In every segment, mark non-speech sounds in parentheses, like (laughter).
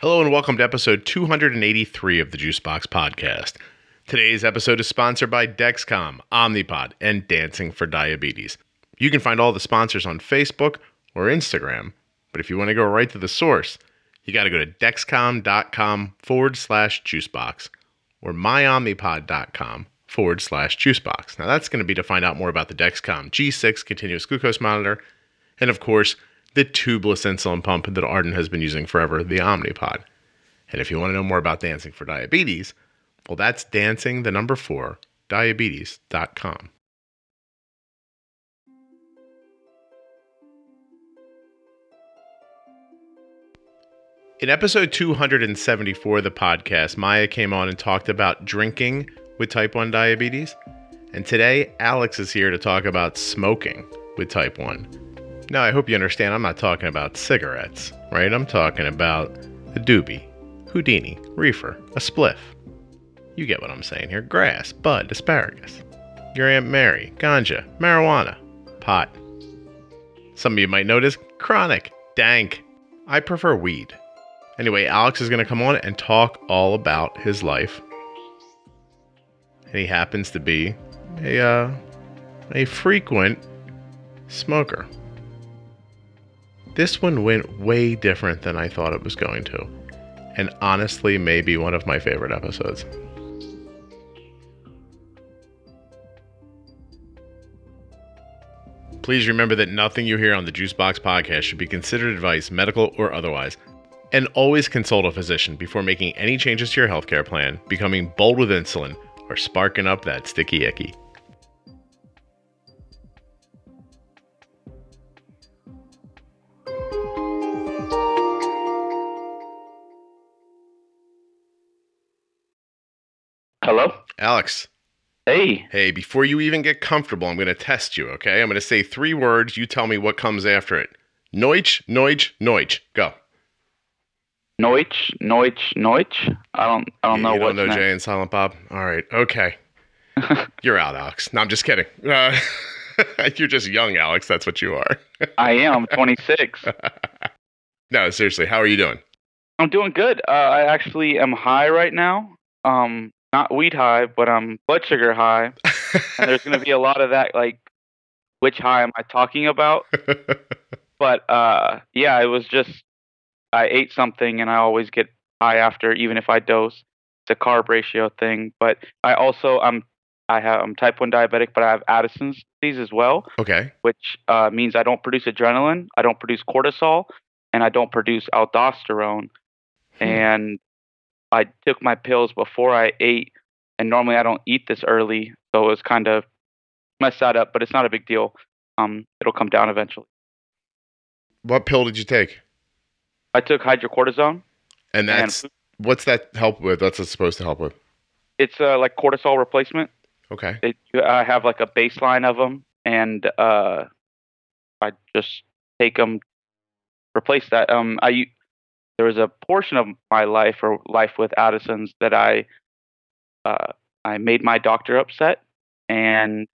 Hello and welcome to episode 283 of the Juicebox Podcast. Today's episode is sponsored by Dexcom, Omnipod, and Dancing for Diabetes. You can find all the sponsors on Facebook or Instagram, but if you want to go right to the source, you got to go to dexcom.com forward slash juicebox or myomnipod.com forward slash juicebox. Now, that's going to be to find out more about the Dexcom G6 continuous glucose monitor and, of course, the tubeless insulin pump that Arden has been using forever, the Omnipod. And if you want to know more about dancing for diabetes, well, that's dancing the number four, diabetes.com. In episode 274 of the podcast, Maya came on and talked about drinking with type 1 diabetes. And today, Alex is here to talk about smoking with type 1. Now, I hope you understand I'm not talking about cigarettes, right? I'm talking about a doobie, Houdini, reefer, a spliff. You get what I'm saying here grass, bud, asparagus. Your Aunt Mary, ganja, marijuana, pot. Some of you might notice chronic, dank. I prefer weed. Anyway, Alex is going to come on and talk all about his life. And he happens to be a, uh, a frequent smoker. This one went way different than I thought it was going to, and honestly, maybe one of my favorite episodes. Please remember that nothing you hear on the Juicebox podcast should be considered advice, medical or otherwise, and always consult a physician before making any changes to your healthcare plan, becoming bold with insulin, or sparking up that sticky icky. Hello? Alex. Hey. Hey, before you even get comfortable, I'm going to test you, okay? I'm going to say three words. You tell me what comes after it. Neutsch, Neutsch, Neutsch. Go. Neutsch, Neutsch, Neutsch. I don't, I don't you, know you what. don't know Jay and Silent Bob. All right, okay. (laughs) You're out, Alex. No, I'm just kidding. Uh, (laughs) you're just young, Alex. That's what you are. I am. I'm 26. (laughs) no, seriously. How are you doing? I'm doing good. Uh, I actually am high right now. Um, not weed high, but I'm blood sugar high. (laughs) and there's going to be a lot of that, like, which high am I talking about? (laughs) but uh, yeah, it was just I ate something, and I always get high after, even if I dose. It's a carb ratio thing. But I also I'm I have I'm type one diabetic, but I have Addison's disease as well. Okay. Which uh, means I don't produce adrenaline, I don't produce cortisol, and I don't produce aldosterone. Hmm. And I took my pills before I ate, and normally I don't eat this early, so it was kind of messed that up. But it's not a big deal. Um, it'll come down eventually. What pill did you take? I took hydrocortisone. And that's and, what's that help with? What's it supposed to help with? It's uh, like cortisol replacement. Okay. It, I have like a baseline of them, and uh, I just take them, replace that. Um, I there was a portion of my life or life with Addison's that I uh, I made my doctor upset and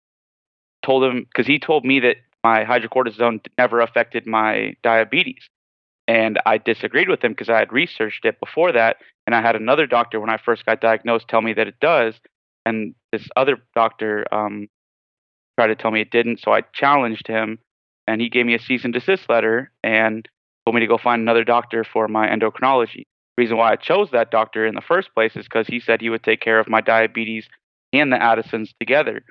told him because he told me that my hydrocortisone never affected my diabetes. And I disagreed with him because I had researched it before that. And I had another doctor when I first got diagnosed tell me that it does. And this other doctor um, tried to tell me it didn't. So I challenged him and he gave me a cease and desist letter. And told me to go find another doctor for my endocrinology. Reason why I chose that doctor in the first place is because he said he would take care of my diabetes and the Addisons together.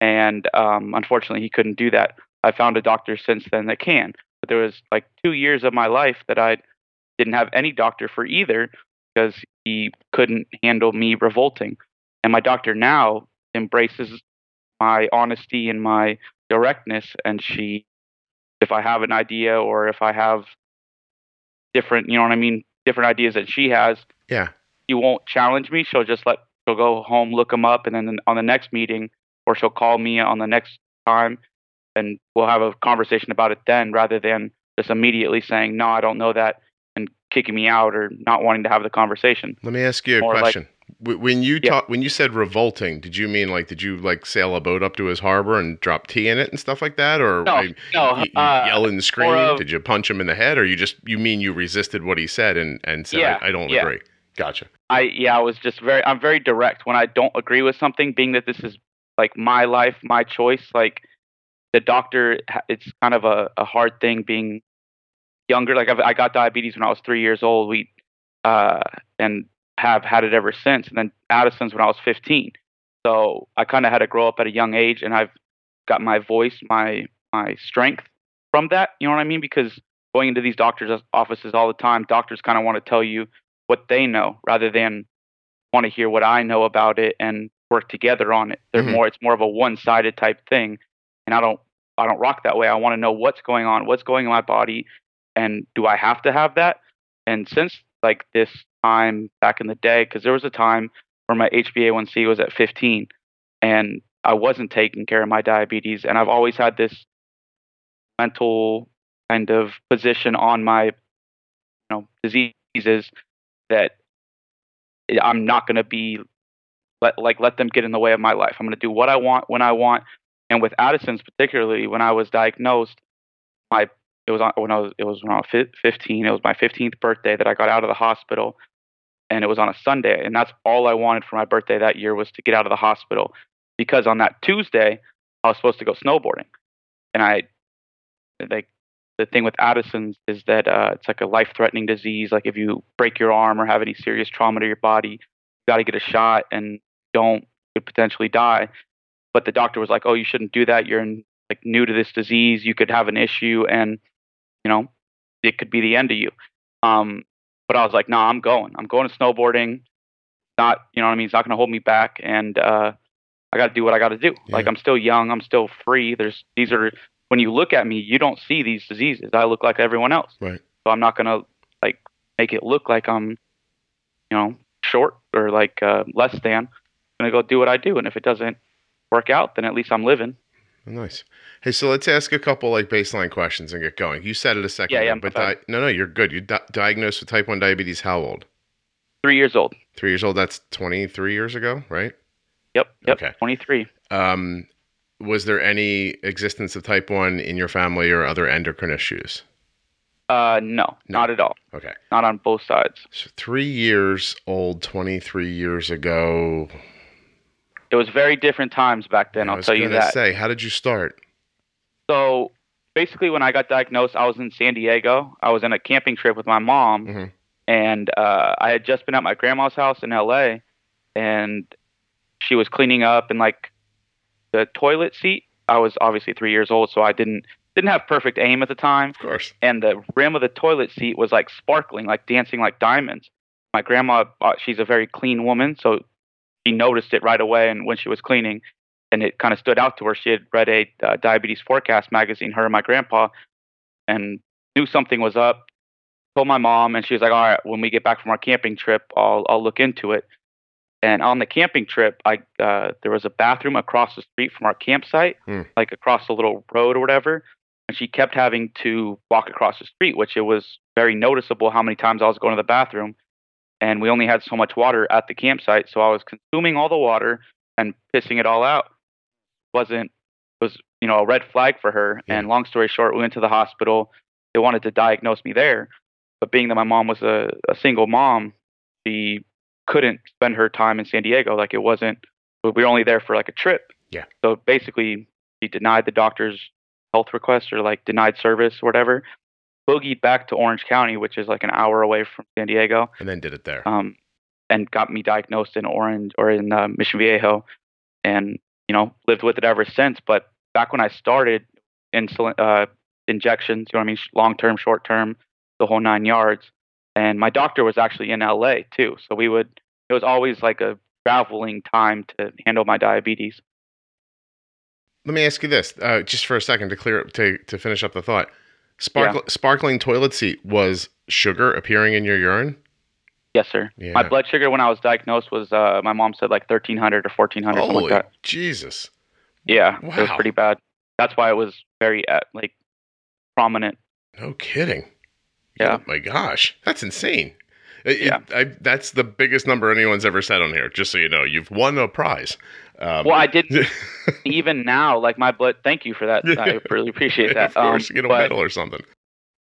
And um, unfortunately, he couldn't do that. I found a doctor since then that can. But there was like two years of my life that I didn't have any doctor for either because he couldn't handle me revolting. And my doctor now embraces my honesty and my directness. And she, if I have an idea or if I have different, you know what I mean, different ideas that she has. Yeah. She won't challenge me. She'll just let she'll go home, look them up, and then on the next meeting, or she'll call me on the next time, and we'll have a conversation about it then, rather than just immediately saying no, I don't know that, and kicking me out or not wanting to have the conversation. Let me ask you a More question. Like, When you Yeah. talk, when you said revolting, did you mean like did you like sail a boat up to his harbor and drop tea in it and stuff like that, or No, like, no, uh, yell and scream? of- did you punch him in the head, or you just you mean you resisted what he said and and said Yeah, I, I don't yeah. agree? Gotcha. I yeah, I was just very I'm very direct when I don't agree with something, being that this is like my life, my choice. Like the doctor, it's kind of a, a hard thing being younger. Like I've, I got diabetes when I was three years old. We uh, and have had it ever since. And then Addison's when I was 15. So I kind of had to grow up at a young age, and I've got my voice, my my strength from that. You know what I mean? Because going into these doctors' offices all the time, doctors kind of want to tell you what they know rather than want to hear what I know about it and work together on it. They're Mhm. more it's more of a one-sided type thing, and I don't I don't rock that way. I want to know what's going on, what's going in my body, and do I have to have that? And since like this time back in the day, because there was a time where my HbA1c was at 15, and I wasn't taking care of my diabetes, and I've always had this mental kind of position on my you know diseases that I'm not going to be let like let them get in the way of my life. I'm going to do what I want when I want. And with Addison's particularly, when I was diagnosed, my it was when I was it was when I was 15. It was my 15th birthday that I got out of the hospital, and it was on a Sunday. And that's all I wanted for my birthday that year was to get out of the hospital, because on that Tuesday I was supposed to go snowboarding, and I like the thing with Addison's is that uh, it's like a life-threatening disease. Like if you break your arm or have any serious trauma to your body, you got to get a shot, and don't could potentially die. But the doctor was like, "Oh, you shouldn't do that. You're in, like new to this disease. You could have an issue, and you know, it could be the end of you." Um, but I was like, "No, nah, I'm going. I'm going to snowboarding. Not, you know what I mean? It's not going to hold me back, and uh, I got to do what I got to do. Like I'm still young. I'm still free. There's these are when you look at me, you don't see these diseases. I look like everyone else. Right. So I'm not gonna like make it look like I'm, you know, short or like uh, less than. I'm gonna go do what I do, and if it doesn't work out, then at least I'm living. Nice. Hey, so let's ask a couple like baseline questions and get going. You said it a second Yeah, ago, yeah, but di- no, no, you're good. You di- diagnosed with type one diabetes. How old? Three years old. Three years old. That's twenty three years ago, right? Yep. Yep. Okay. 23. Um, was there any existence of type one in your family or other endocrine issues? Uh, no, No. not at all. Okay. Not on both sides. So three years old, 23 years ago. It was very different times back then. I I'll tell you that. say, how did you start? So basically, when I got diagnosed, I was in San Diego. I was in a camping trip with my mom, Mhm. and uh, I had just been at my grandma's house in LA, and she was cleaning up and like the toilet seat. I was obviously three years old, so I didn't didn't have perfect aim at the time, Of course. and the rim of the toilet seat was like sparkling, like dancing like diamonds. My grandma, uh, she's a very clean woman, so she noticed it right away, and when she was cleaning, and it kind of stood out to her. She had read a uh, diabetes forecast magazine, her and my grandpa, and knew something was up. Told my mom, and she was like, "All right, when we get back from our camping trip, I'll I'll look into it." And on the camping trip, I uh, there was a bathroom across the street from our campsite, Hmm. like across the little road or whatever. And she kept having to walk across the street, which it was very noticeable how many times I was going to the bathroom. And we only had so much water at the campsite, so I was consuming all the water and pissing it all out. Wasn't was you know a red flag for her. Yeah. And long story short, we went to the hospital. They wanted to diagnose me there, but being that my mom was a, a single mom, she couldn't spend her time in San Diego. Like it wasn't. We were only there for like a trip. Yeah. So basically, she denied the doctor's health request or like denied service or whatever. Boogied back to Orange County, which is like an hour away from San Diego And then did it there. um, and got me diagnosed in Orange or in uh, Mission Viejo, and you know lived with it ever since. But back when I started, insulin uh, injections, you know what I mean, long term, short term, the whole nine yards. And my doctor was actually in LA too, so we would. It was always like a traveling time to handle my diabetes. Let me ask you this, uh, just for a second to clear up, to to finish up the thought. Sparkle, Sparkling toilet seat was sugar appearing in your urine. Yes, sir. Yeah. My blood sugar when I was diagnosed was, uh, my mom said like thirteen hundred or fourteen hundred, something Holy like that. Jesus! Yeah, it was pretty bad. That's why it was very uh, like prominent. No kidding. Yeah. Oh my gosh, that's insane. It- it- Yeah. I, that's the biggest number anyone's ever said on here. Just so you know, you've won a prize. Um, Well, I didn't (laughs) even now. Like my blood. Thank you for that. I really appreciate (laughs) that. of course, Um, get a but, medal or something.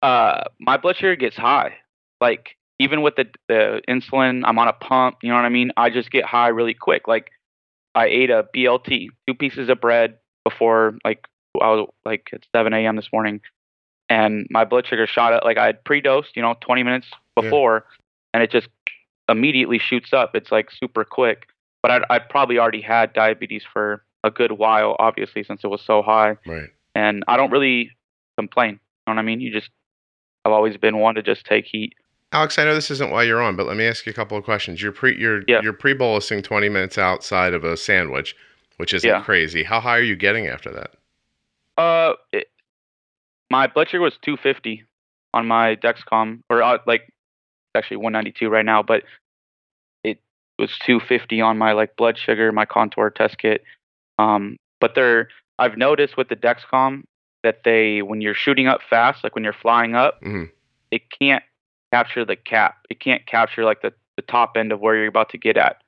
uh, my blood sugar gets high. Like even with the the insulin, I'm on a pump. You know what I mean? I just get high really quick. Like I ate a BLT, two pieces of bread before like I was like at 7 a.m. this morning, and my blood sugar shot up. Like I had pre-dosed, you know, 20 minutes Yeah. And it just immediately shoots up. It's like super quick. But I'd, I'd probably already had diabetes for a good while, obviously, since it was so high Right. and I don't really complain. You know what I mean? You just, I've always been one to just take heat. Alex, I know this isn't why you're on, but let me ask you a couple of questions. You're pre you're Yeah. you're pre bolusing 20 minutes outside of a sandwich, which isn't Yeah. crazy. How high are you getting after that? Uh, it, my blood sugar was 250 on my Dexcom, or uh, like actually 192 right now, but it was 250 on my like blood sugar, my contour test kit. Um, but they're I've noticed with the Dexcom that they when you're shooting up fast, like when you're flying up, Mhm. it can't capture the cap. It can't capture like the the top end of where you're about to get at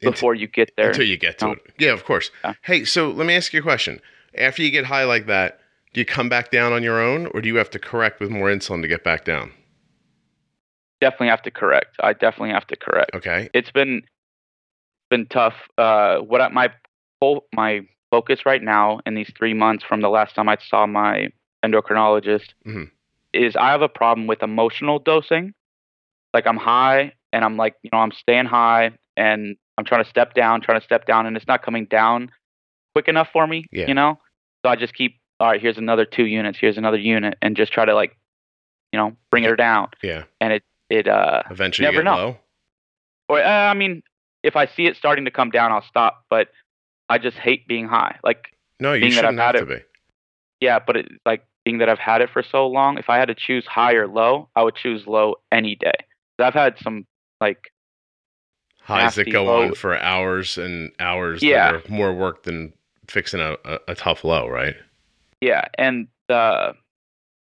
before you get there. Until you get to it. Yeah, of course. Yeah. Hey, so let me ask you a question. After you get high like that, do you come back down on your own or do you have to correct with more insulin to get back down? Definitely have to correct. I definitely have to correct. Okay. It's been been tough. Uh, what I, my whole my focus right now in these three months from the last time I saw my endocrinologist Mhm. is I have a problem with emotional dosing. Like I'm high and I'm like you know I'm staying high and I'm trying to step down, trying to step down, and it's not coming down quick enough for me. Yeah. You know, so I just keep all right. Here's another two units. Here's another unit, and just try to like you know bring her down. Yeah. And it it uh Eventually Never you get know. low. or uh, I mean, if I see it starting to come down, I'll stop. But I just hate being high. Like, No, you shouldn't have to be. yeah, but it, like being that I've had it for so long, if I had to choose high or low, I would choose low any day. I've had some like Highs that go low. on for hours and hours Yeah. that are more work than fixing a, a, a tough low, right? yeah, and uh,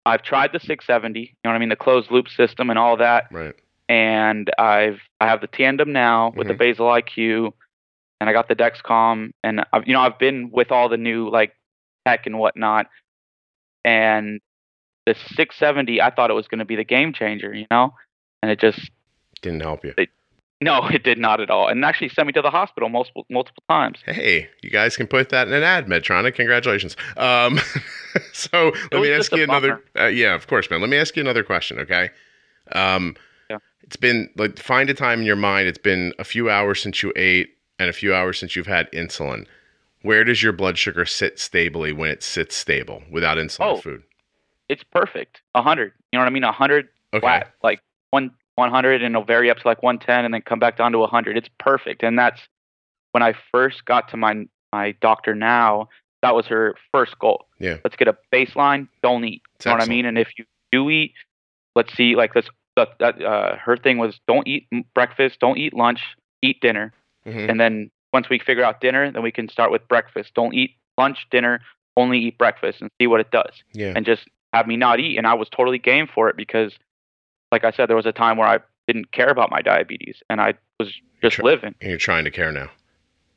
I've tried the 670. You know what I mean, the closed loop system and all that. Right. and I've I have the tandem now with the mm-hmm. basal IQ, and I got the Dexcom, and I've you know I've been with all the new like tech and whatnot, and the 670 I thought it was going to be the game changer, you know, and it just Didn't help you. (laughs) no, it did not at all, and actually sent me to the hospital multiple multiple times. Hey, you guys can put that in an ad, Medtronic. Congratulations. Um, (laughs) so let me ask you another. Uh, yeah, of course, man. Let me ask you another question, okay? Um, Yeah. It's been like find a time in your mind. It's been a few hours since you ate and a few hours since you've had insulin. Where does your blood sugar sit stably when it sits stable without insulin Oh. food? It's perfect, a hundred. You know what I mean? A hundred Okay. flat, like one 100 and it'll vary up to like 110 and then come back down to 100. It's perfect. And that's when I first got to my my doctor now, that was her first goal. Yeah. Let's get a baseline, don't eat. It's you know what I mean? And if you do eat, let's see like let's that, that uh, her thing was don't eat breakfast, don't eat lunch, eat dinner. Mhm. And then once we figure out dinner, then we can start with breakfast. Don't eat lunch, dinner, only eat breakfast and see what it does Yeah. and just have me not eat. And I was totally game for it because, like I said, there was a time where I didn't care about my diabetes and I was just Sure. living. And you're trying to care now.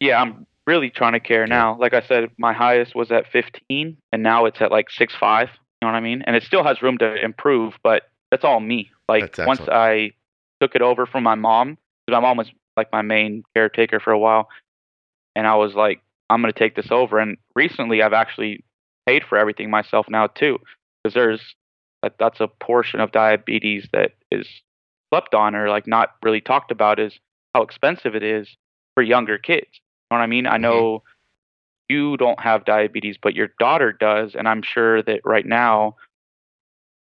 Yeah, I'm really trying to care now. Like I said, my highest was at 15 and now it's at like 6'5. You know what I mean? And it still has room to improve, but that's all me. Like once. I took it over from my mom, because my mom was like my main caretaker for a while, and I was like, I'm going to take this over. And recently, I've actually paid for everything myself now too, because there's that, that's a portion of diabetes that is slept on or like not really talked about is how expensive it is for younger kids. You know what I mean? I mm-hmm. know you don't have diabetes, but your daughter does, and I'm sure that right now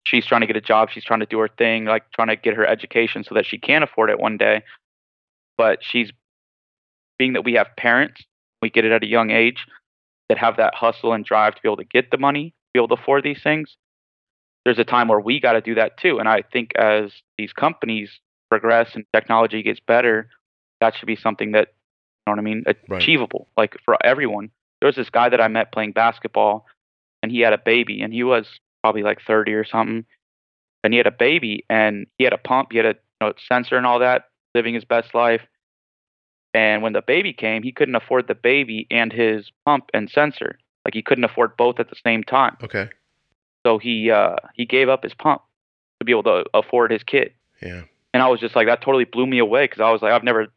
she's trying to get a job, she's trying to do her thing, like trying to get her education so that she can afford it one day. But she's being that we have parents, we get it at a young age that have that hustle and drive to be able to get the money, be able to afford these things. There's a time where we got to do that too. And I think as these companies progress and technology gets better, that should be something that, you know what I mean, Right. achievable, like for everyone. There was this guy that I met playing basketball, and he had a baby, and he was probably like 30 or something. And he had a baby, and he had a pump. He had a you know, sensor and all that, living his best life. And when the baby came, he couldn't afford the baby and his pump and sensor. Like he couldn't afford both at the same time. Okay. So he uh, he gave up his pump to be able to afford his kid. Yeah. And I was just like, that totally blew me away because I was like, I've never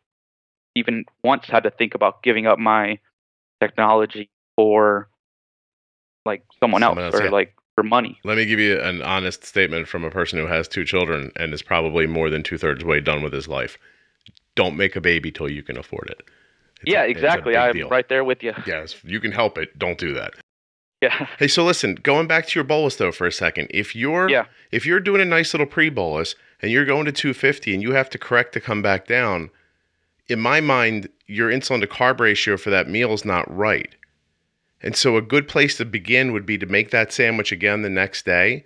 even once had to think about giving up my technology for like someone, Someone else, else, or yeah. like for money. Let me give you an honest statement from a person who has two children and is probably more than two thirds way done with his life. Don't make a baby till you can afford it. It's yeah, a- exactly. I'm deal. right there with you. Yes, you can help it. Don't do that. Yeah. (laughs) Hey, so listen, going back to your bolus though for a second. If you're Yeah. if you're doing a nice little pre bolus and you're going to 250 and you have to correct to come back down, in my mind, your insulin to carb ratio for that meal is not right. And so a good place to begin would be to make that sandwich again the next day.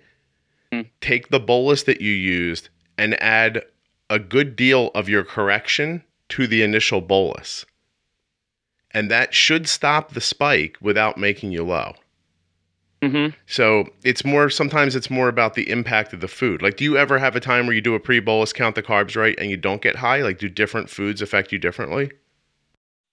Hmm. Take the bolus that you used and add a good deal of your correction to the initial bolus. And that should stop the spike without making you low. Hmm So it's more sometimes it's more about the impact of the food. Like, do you ever have a time where you do a pre bolus, count the carbs right, and you don't get high? Like, do different foods affect you differently?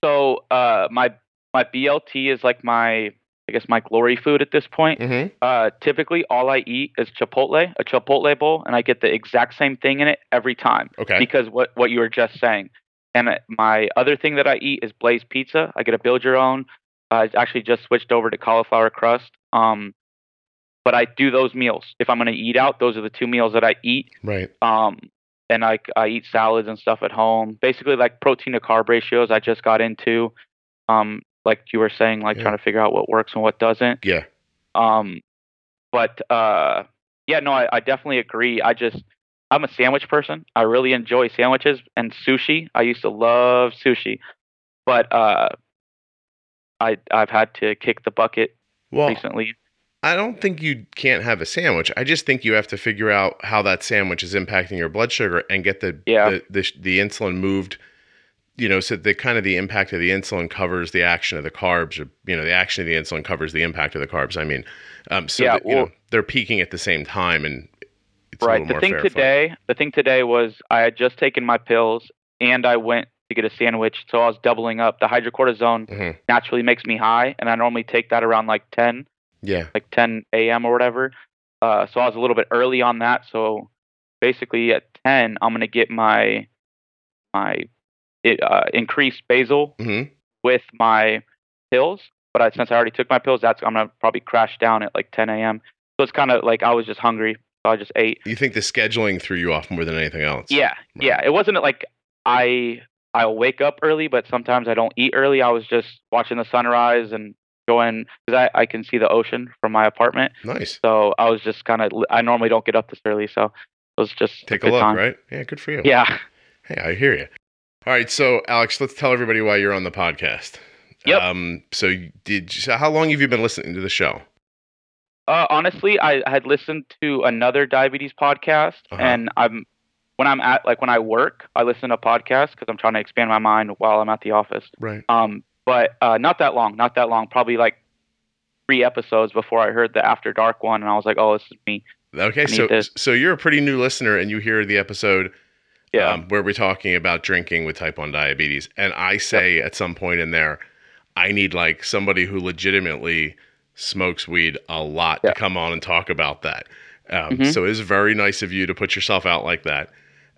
So uh, my my BLT is like my I guess my glory food at this point. Mm-hmm. Uh, typically, all I eat is Chipotle, a Chipotle bowl, and I get the exact same thing in it every time. Okay. Because what what you were just saying. And uh, my other thing that I eat is Blaze Pizza. I get a build your own. I actually just switched over to cauliflower crust. Um, but I do those meals. If I'm going to eat out, those are the two meals that I eat. Right. Um, and I I eat salads and stuff at home. Basically, like protein to carb ratios. I just got into. Um, like you were saying, like Yeah. trying to figure out what works and what doesn't. Yeah. Um, but uh, yeah, no, I, I definitely agree. I just I'm a sandwich person. I really enjoy sandwiches and sushi. I used to love sushi, but uh, I I've had to kick the bucket Well, recently. I don't think you can't have a sandwich. I just think you have to figure out how that sandwich is impacting your blood sugar and get the Yeah. the, the, the insulin moved. You know, so the kind of the impact of the insulin covers the action of the carbs, or you know, the action of the insulin covers the impact of the carbs. I mean, um, so Yeah, that, you know they're peaking at the same time, and it's a right. little The more thing fight. today, the thing today was I had just taken my pills and I went to get a sandwich, so I was doubling up. The hydrocortisone Mhm. naturally makes me high, and I normally take that around like 10, Yeah. like 10 a.m. or whatever. Uh, so I was a little bit early on that. So basically at 10, I'm gonna get my my it, uh, increased basal hmm with my pills. But I, since I already took my pills, that's I'm gonna probably crash down at like 10 a.m. So it's kind of like I was just hungry, so I just ate. You think the scheduling threw you off more than anything else? Yeah, Right. yeah. It wasn't like I I'll wake up early, but sometimes I don't eat early. I was just watching the sunrise and going because I I can see the ocean from my apartment. Nice. So I was just kind of I normally don't get up this early, so it was just Take a good look, time. right? Yeah, good for you. Yeah. Hey, I hear you. All right, so Alex, let's tell everybody why you're on the podcast. Yep. Um, so you- did so how long have you been listening to the show? Uh, honestly, I had listened to another diabetes podcast, Uh-huh. and I'm when I'm at like when I work, I listen to podcasts because I'm trying to expand my mind while I'm at the office. Right. Um, but uh, not that long, not that long. Probably like three episodes before I heard the After Dark one, and I was like, "Oh, this is me." Okay, so this. so you're a pretty new listener, and you hear the episode Yeah. um, where we're talking about drinking with type one diabetes, and I say at some point in there, I need like somebody who legitimately smokes weed a lot Yeah. to come on and talk about that. Um, Mhm. So it's very nice of you to put yourself out like that.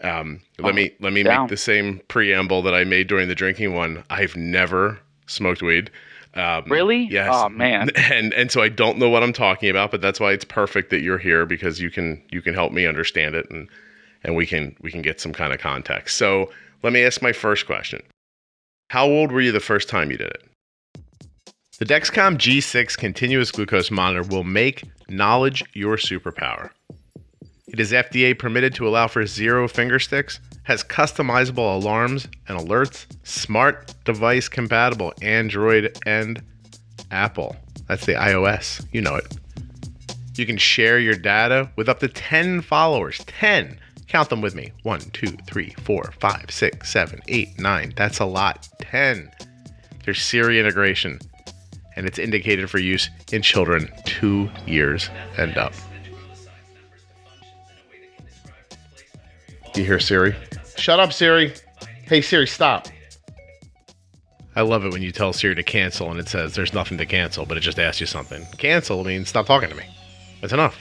Um, let Oh, me let me down. make the same preamble that I made during the drinking one. I've never smoked weed. Um, Really? Yes. Oh, man. (laughs) And and so I don't know what I'm talking about, but that's why it's perfect that you're here because you can you can help me understand it and and we can we can get some kind of context. So let me ask my first question. How old were you the first time you did it? The Dexcom G6 continuous glucose monitor will make knowledge your superpower. It is FDA permitted to allow for zero finger sticks, has customizable alarms and alerts, smart device compatible Android and Apple. That's the iOS. You know it. You can share your data with up to 10 followers. 10. Count them with me. 1, 2, 3, 4, 5, 6, 7, 8, 9. That's a lot. 10. There's Siri integration, and it's indicated for use in children two years and up. You hear Siri? Shut up, Siri. Hey, Siri, stop. I love it when you tell Siri to cancel and it says there's nothing to cancel, but it just asks you something. Cancel means stop talking to me. That's enough.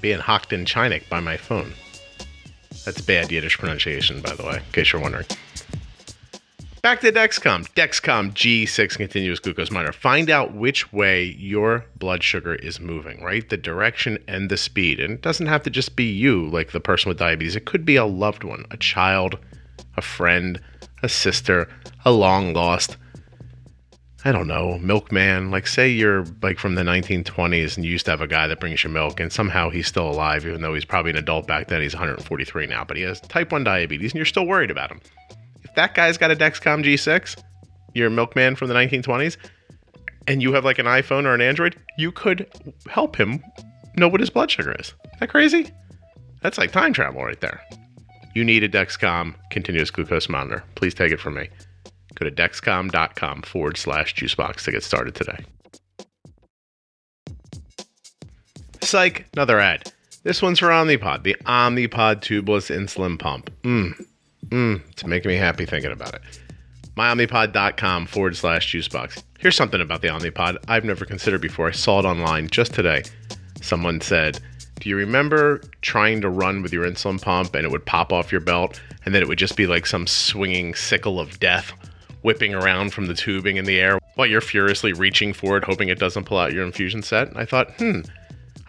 being hocked in Chinik by my phone. That's bad Yiddish pronunciation, by the way, in case you're wondering. Back to Dexcom. Dexcom G6 continuous glucose monitor. Find out which way your blood sugar is moving, right? The direction and the speed. And it doesn't have to just be you, like the person with diabetes. It could be a loved one, a child, a friend, a sister, a long lost, I don't know, milkman. Like, say you're like from the 1920s and you used to have a guy that brings you milk, and somehow he's still alive, even though he's probably an adult back then. He's 143 now, but he has type 1 diabetes, and you're still worried about him that guy's got a Dexcom G6, you're a milkman from the 1920s, and you have like an iPhone or an Android, you could help him know what his blood sugar is. Isn't that crazy? That's like time travel right there. You need a Dexcom continuous glucose monitor. Please take it from me. Go to dexcom.com forward slash juicebox to get started today. Psych, another ad. This one's for Omnipod, the Omnipod tubeless insulin pump. Mmm, Mmm, it's making me happy thinking about it. MyOmnipod.com forward slash juicebox. Here's something about the Omnipod I've never considered before. I saw it online just today. Someone said, Do you remember trying to run with your insulin pump and it would pop off your belt and then it would just be like some swinging sickle of death whipping around from the tubing in the air while you're furiously reaching for it, hoping it doesn't pull out your infusion set? I thought, hmm,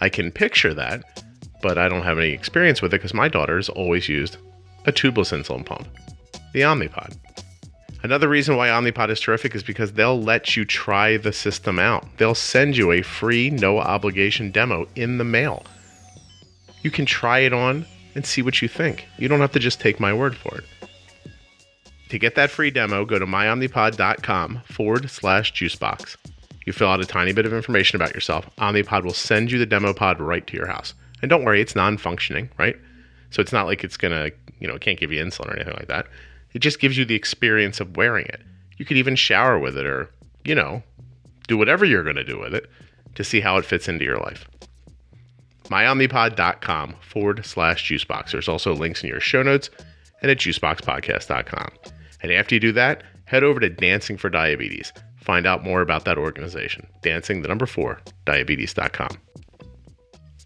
I can picture that, but I don't have any experience with it because my daughter's always used a tubeless insulin pump, the Omnipod. Another reason why Omnipod is terrific is because they'll let you try the system out. They'll send you a free, no obligation demo in the mail. You can try it on and see what you think. You don't have to just take my word for it. To get that free demo, go to myomnipod.com forward slash juicebox. You fill out a tiny bit of information about yourself. Omnipod will send you the demo pod right to your house. And don't worry, it's non functioning, right? So it's not like it's to you know, it can't give you insulin or anything like that. It just gives you the experience of wearing it. You could even shower with it or, you know, do whatever you're to do with it to see how it fits into your life. MyOmnipod.com forward slash juicebox. There's also links in your show notes and at juiceboxpodcast.com. And after you do that, head over to Dancing for Diabetes. Find out more about that organization. Dancing, the number four, diabetes.com.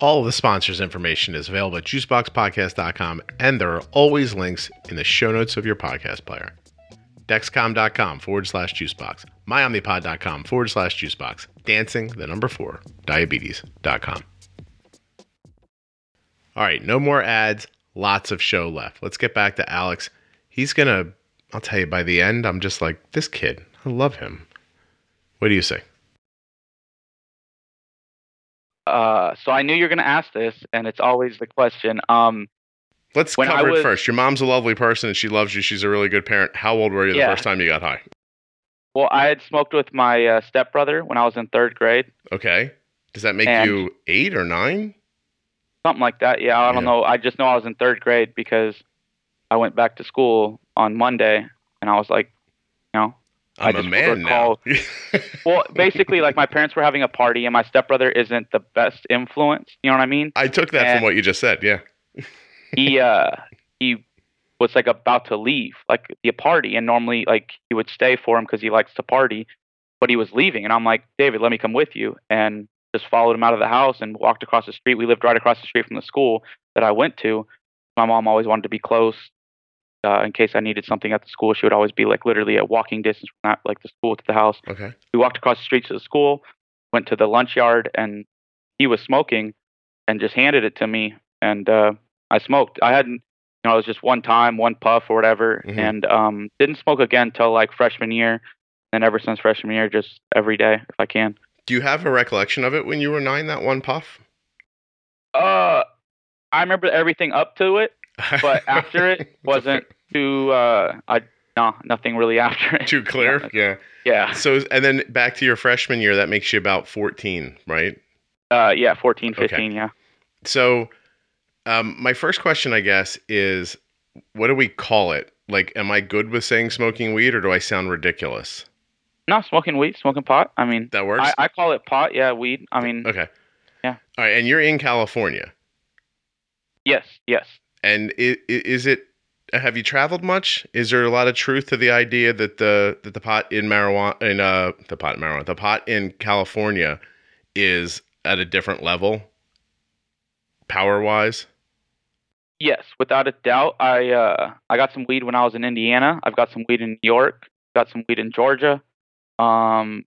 All of the sponsors' information is available at juiceboxpodcast.com, and there are always links in the show notes of your podcast player. Dexcom.com forward slash juicebox, myomnipod.com forward slash juicebox, dancing, the number four, diabetes.com. All right, no more ads, lots of show left. Let's get back to Alex. He's going to, I'll tell you, by the end, I'm just like, this kid, I love him. What do you say? Uh, so I knew you're going to ask this, and it's always the question. Um, Let's cover was, it first. Your mom's a lovely person, and she loves you. She's a really good parent. How old were you yeah. the first time you got high? Well, I had smoked with my uh, stepbrother when I was in third grade. Okay. Does that make and you eight or nine? Something like that. Yeah, I don't know. I just know I was in third grade because I went back to school on Monday, and I was like, you know, I'm a man now. (laughs) well, basically, like my parents were having a party, and my stepbrother isn't the best influence. You know what I mean? I took that and from what you just said. Yeah. (laughs) he uh he was like about to leave like the party, and normally like he would stay for him because he likes to party, but he was leaving, and I'm like, David, let me come with you, and just followed him out of the house and walked across the street. We lived right across the street from the school that I went to. My mom always wanted to be close uh, in case I needed something at the school. She would always be like literally a walking distance from that, like the school to the house. Okay. We walked across the street to the school, went to the lunch yard, and he was smoking, and just handed it to me, and uh, I smoked. I hadn't, you know, it was just one time, one puff or whatever, mm-hmm. and um, didn't smoke again until like freshman year, and ever since freshman year, just every day if I can. Do you have a recollection of it when you were nine? That one puff. Uh, I remember everything up to it (laughs) but after it wasn't too. Uh, I no nothing really after it. Too clear. Yeah. Yeah. So and then back to your freshman year, that makes you about fourteen, right? Uh, yeah, 14, 15, okay. yeah. So, um, my first question, I guess, is what do we call it? Like, am I good with saying smoking weed, or do I sound ridiculous? No, smoking weed, smoking pot. I mean, that works. I, I call it pot. Yeah, weed. I mean, okay. Yeah. All right, and you're in California. Yes. Yes. And is it? Have you traveled much? Is there a lot of truth to the idea that the that the pot in marijuana in uh the pot in marijuana the pot in California is at a different level, power wise? Yes, without a doubt. I uh, I got some weed when I was in Indiana. I've got some weed in New York. Got some weed in Georgia. Um,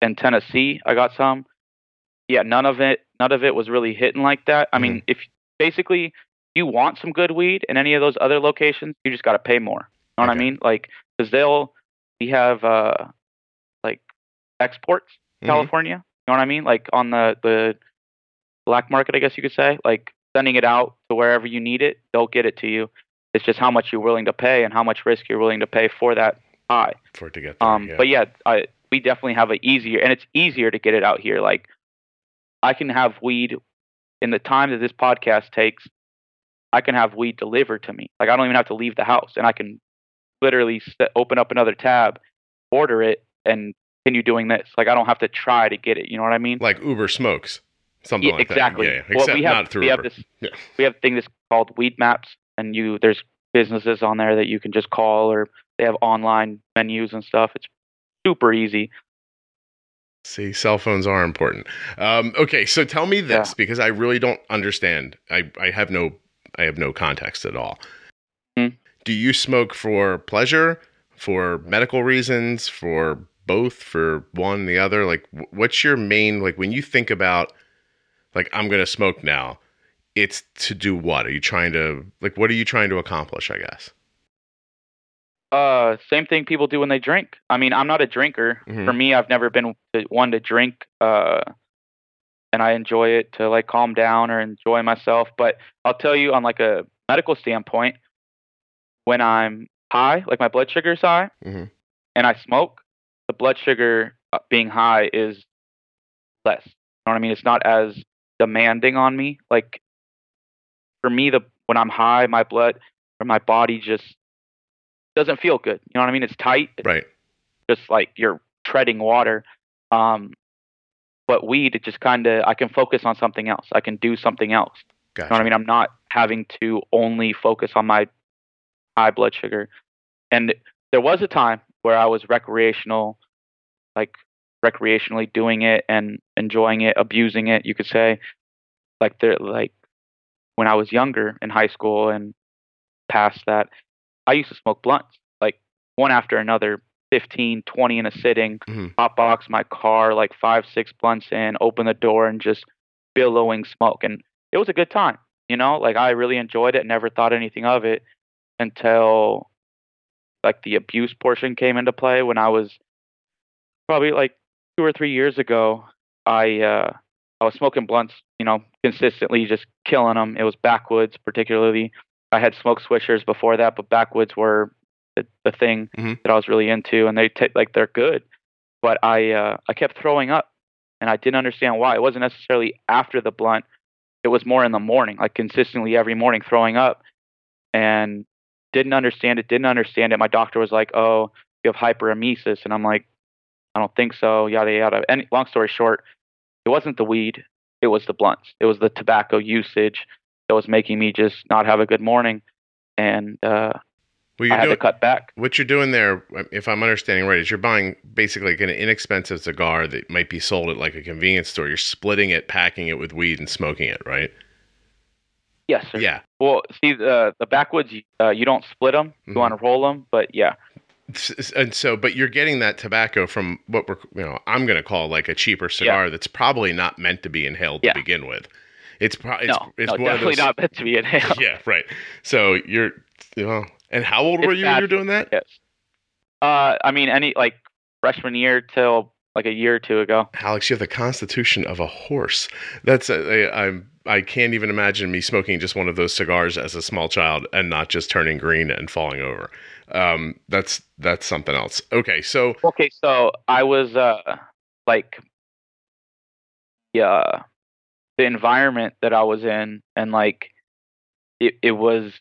in Tennessee, I got some. Yeah, none of it. None of it was really hitting like that. I mean, if basically you want some good weed in any of those other locations, you just got to pay more. You know what I mean? Like, because they'll we have uh like exports Mhm. California. You know what I mean? Like on the the black market, I guess you could say. Like sending it out to wherever you need it, they'll get it to you. It's just how much you're willing to pay and how much risk you're willing to pay for that high. for it to get there. Um, yeah. but yeah, I, we definitely have a easier, and it's easier to get it out here. Like I can have weed in the time that this podcast takes. I can have weed delivered to me. Like I don't even have to leave the house, and I can literally st- open up another tab, order it, and continue doing this. Like I don't have to try to get it. You know what I mean? like Uber smokes, something Yeah, like exactly. that. Yeah, yeah. Well, except we have not through we have this Yeah. we have a thing that's called Weedmaps, and you there's businesses on there that you can just call, or they have online menus and stuff. It's super easy. See, cell phones are important. Um, okay, so tell me this Yeah. because I really don't understand. I, I have no I have no context at all. Hmm. Do you smoke for pleasure, for medical reasons, for both, for one the other? Like, what's your main like when you think about like I'm gonna smoke now? It's to do what? Are you trying to like what are you trying to accomplish? I guess. Uh, same thing people do when they drink. I mean, I'm not a drinker. Mhm. For me, I've never been the one to drink. Uh, and I enjoy it to like calm down or enjoy myself. But I'll tell you, on like a medical standpoint, when I'm high, like my blood sugar is high, Mhm. and I smoke, the blood sugar uh, being high is less. You know what I mean? It's not as demanding on me. Like for me, the when I'm high, my blood or my body just doesn't feel good. You know what I mean? It's tight. It's Right. just like you're treading water. Um, but weed, it just kind of I can focus on something else. I can do something else. You know what I mean? I'm not having to only focus on my high blood sugar. And there was a time where I was recreational, like recreationally doing it and enjoying it, abusing it, you could say. Like there, like when I was younger in high school and past that, I used to smoke blunts, like one after another, 15, 20 in a sitting, Mhm. hot box my car, like five, six blunts in, open the door and just billowing smoke. And it was a good time, you know, like I really enjoyed it, never thought anything of it until like the abuse portion came into play when I was probably like two or three years ago. I uh, I was smoking blunts, you know, consistently, just killing them. It was backwoods, particularly. I had smoke swishers before that, but backwoods were the, the thing Mhm. that I was really into, and they ta like they're good. But I uh, I kept throwing up, and I didn't understand why. It wasn't necessarily after the blunt; it was more in the morning, like consistently every morning throwing up, and didn't understand it. Didn't understand it. My doctor was like, "Oh, you have hyperemesis," and I'm like, "I don't think so." Yada yada. And long story short, it wasn't the weed; it was the blunts. It was the tobacco usage that was making me just not have a good morning, and uh, Well, you're had to cut back. what you're doing there, if I'm understanding right, is you're buying basically like an inexpensive cigar that might be sold at like a convenience store. You're splitting it, packing it with weed, and smoking it, right? Yes, sir. Yeah. Well, see, the the backwoods, uh, you don't split them. You Mhm. want to roll them, but yeah, And so, but you're getting that tobacco from what we're, you know, I'm going to call like a cheaper cigar that's probably not meant to be inhaled Yeah. to begin with. It's probably it's, no, it's no, definitely those- not meant to be inhaled. (laughs) Yeah, right. So you're, you know, and how old were you when you were doing that? Yes. Uh, I mean, any like freshman year till like a year or two ago. Alex, you have the constitution of a horse. That's a, I, I'm I can't even imagine me smoking just one of those cigars as a small child and not just turning green and falling over. Um, that's that's something else. Okay, so Okay, so I was uh like yeah the environment that I was in and like it it was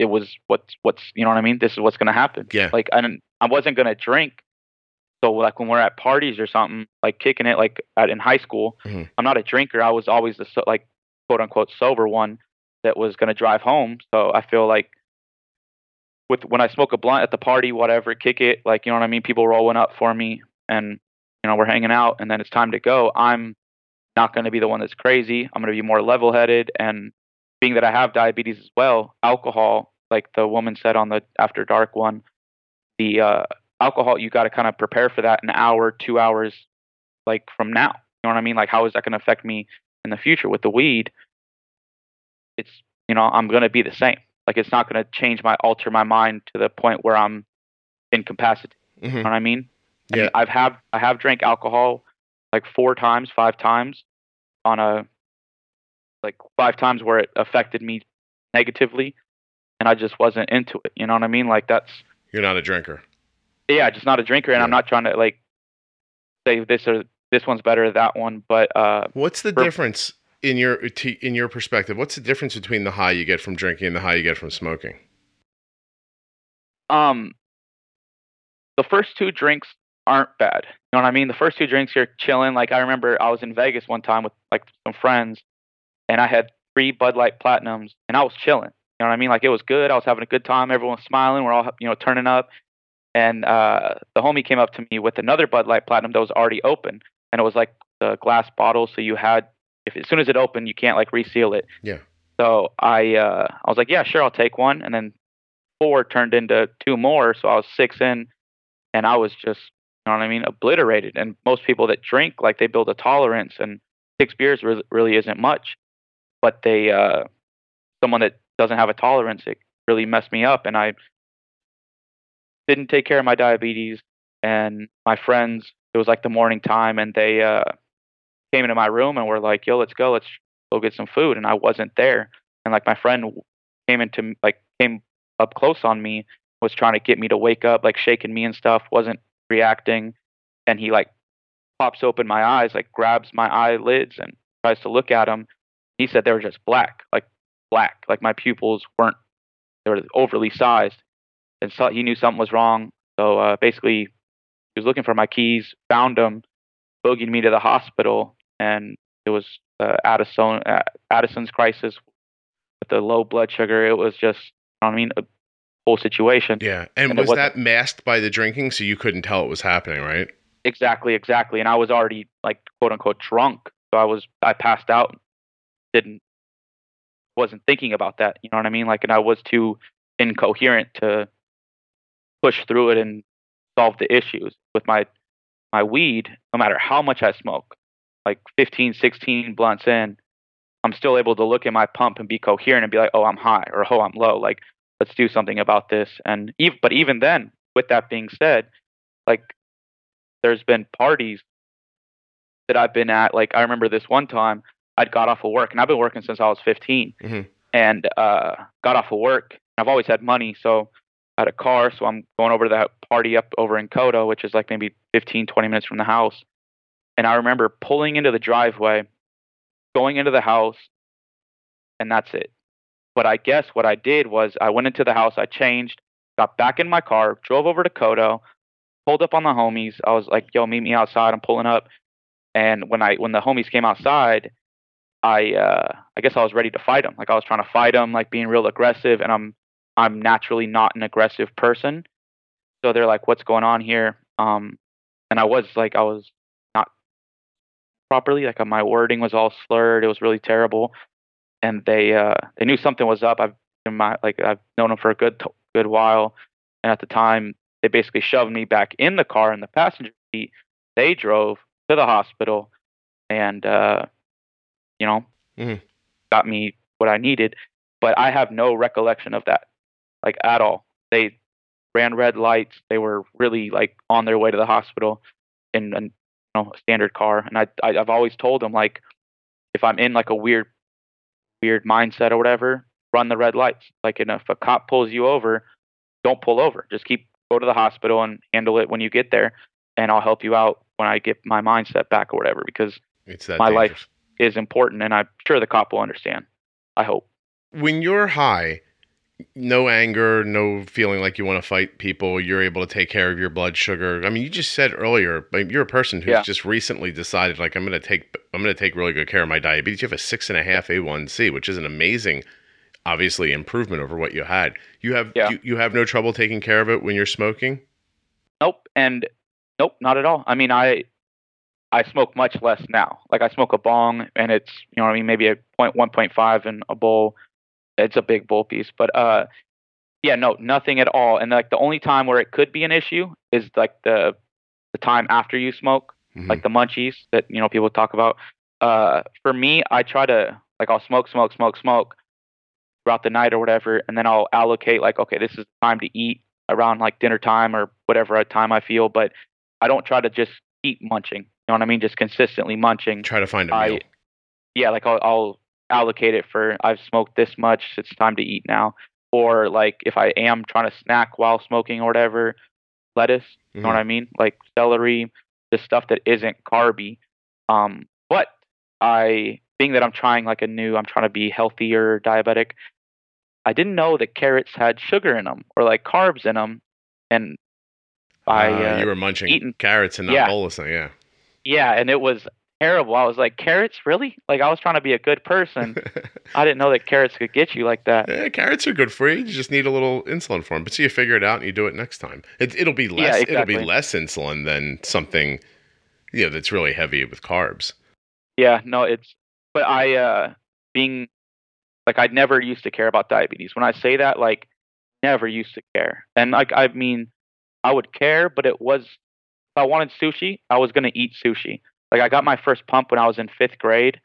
it was what's what's you know what I mean? This is what's gonna happen. Yeah. Like I didn't I wasn't gonna drink. So like when we're at parties or something, like kicking it like at in high school, Mhm. I'm not a drinker. I was always the so, like quote unquote sober one. that was going to drive home. So I feel like with when I smoke a blunt at the party, whatever, kick it, like you know what I mean, people rolling up for me and you know, we're hanging out and then it's time to go. I'm not going to be the one that's crazy. I'm going to be more level-headed and being that I have diabetes as well, alcohol, like the woman said on the after dark one, the uh alcohol you got to kind of prepare for that an hour, 2 hours like from now. You know what I mean? Like how is that going to affect me in the future with the weed? It's you know, I'm going to be the same. Like it's not going to change my alter my mind to the point where I'm incapacitated. Mhm. You know what I mean? And Yeah. I've have I have drank alcohol like four times, five times on a like five times where it affected me negatively and I just wasn't into it. You know what I mean? Like that's You're not a drinker. yeah, just not a drinker and I'm not trying to like say this or this one's better than that one, but uh What's the For- difference in your t- in your perspective? What's the difference between the high you get from drinking and the high you get from smoking? um the first two drinks aren't bad. You know what I mean? The first two drinks you're chilling. Like I remember I was in Vegas one time with like some friends and I had three Bud Light Platinums and I was chilling. You know what I mean? Like it was good. I was having a good time. Everyone was smiling. We're all, you know, turning up. And uh the homie came up to me with another Bud Light Platinum that was already open and it was like the glass bottle so you had if as soon as it opened you can't like reseal it. Yeah. So I uh I was like, "Yeah, sure, I'll take one." And then four turned into two more, so I was six in, and I was just, you know what I mean, obliterated. And most people that drink, like they build a tolerance, and six beers re- really isn't much. But they, uh, someone that doesn't have a tolerance, it really messed me up, and I didn't take care of my diabetes. And my friends, it was like the morning time, and they uh, came into my room and were like, "Yo, let's go, let's go get some food," and I wasn't there. And like my friend came into like came up close on me, was trying to get me to wake up, like shaking me and stuff, wasn't reacting, and he like pops open my eyes, like grabs my eyelids and tries to look at them. He said they were just black, like black, like my pupils weren't they were overly sized, and so he knew something was wrong. So uh, basically, he was looking for my keys, found them, boogied me to the hospital, and it was uh, Addison, uh, Addison's crisis with the low blood sugar. It was just, I mean, a whole situation. Yeah. And, And was that masked by the drinking so you couldn't tell it was happening, right? Exactly, exactly. And I was already like quote unquote drunk, so I was I passed out, didn't wasn't thinking about that. You know what I mean? Like, and I was too incoherent to push through it and solve the issues with my my weed. No matter how much I smoke, like 15, 16 blunts in, I'm still able to look at my pump and be coherent and be like, oh, I'm high or oh, I'm low. Like, let's do something about this. And even, but even then, with that being said, like there's been parties that I've been at. Like I remember this one time I'd got off of work and I've been working since I was 15 Mhm. and uh, got off of work. I've always had money, so I had a car. So I'm going over to that party up over in Coda, which is like maybe 15, 20 minutes from the house. And I remember pulling into the driveway, going into the house, and that's it. But I guess what I did was I went into the house, I changed, got back in my car, drove over to Kodo, pulled up on the homies. I was like, "Yo, meet me outside. I'm pulling up." And when I when the homies came outside, I uh I guess I was ready to fight them. Like I was trying to fight them, like being real aggressive, and I'm I'm naturally not an aggressive person. So they're like, "What's going on here?" Um, and I was like, I was not properly. Like my wording was all slurred. It was really terrible. And they uh they knew something was up. I've my like I've known them for a good good while, and at the time they basically shoved me back in the car in the passenger seat. They drove to the hospital, and uh, you know, Mhm. got me what I needed. But I have no recollection of that, like at all. They ran red lights. They were really like on their way to the hospital in a you know a standard car. And I, I I've always told them like if I'm in like a weird weird mindset or whatever, run the red lights. Like and if a cop pulls you over, don't pull over. Just keep go to the hospital and handle it when you get there, and I'll help you out when I get my mindset back or whatever because It's that My life. Is important, and I'm sure the cop will understand. I hope. When you're high, no anger, no feeling like you want to fight people, you're able to take care of your blood sugar. I mean, you just said earlier, you're a person who's Yeah. just recently decided, like, I'm going to take, I'm going to take really good care of my diabetes. You have a six and a half A1C, which is an amazing obviously improvement over what you had. You have Yeah. you, you have no trouble taking care of it when you're smoking. Nope, and nope, not at all. I mean, I I smoke much less now. Like I smoke a bong, and it's you know what I mean, maybe a point one point five in a bowl. It's a big bowl piece, but uh, yeah, no, nothing at all. And like the only time where it could be an issue is like the the time after you smoke, Mhm. like the munchies that you know people talk about. Uh, for me, I try to like I'll smoke, smoke, smoke, smoke throughout the night or whatever, and then I'll allocate like okay, this is time to eat around like dinner time or whatever time I feel, but I don't try to just keep munching. You know what I mean? Just consistently munching. Try to find a I- meal. Yeah, like I'll, I'll allocate it for I've smoked this much, it's time to eat now. Or like if I am trying to snack while smoking or whatever, lettuce. You know what Mhm. I mean? Like celery, just stuff that isn't carby. Um, but I, being that I'm trying like a new, I'm trying to be healthier diabetic. I didn't know that carrots had sugar in them or like carbs in them, and I Uh, uh, you were munching eating, carrots and not yeah. bolusing. Yeah. Yeah, and it was terrible. I was like, carrots, really? Like I was trying to be a good person. (laughs) I didn't know that carrots could get you like that. Yeah, carrots are good for you. You just need a little insulin for them. But so you figure it out and you do it next time. It, it'll be less. Yeah, It'll be less insulin than something, you know, that's really heavy with carbs. Yeah, no, it's but I uh being like I never used to care about diabetes. When I say that, like never used to care. And like I mean I would care, but it was I wanted sushi, I was gonna eat sushi. Like I got my first pump when I was in fifth grade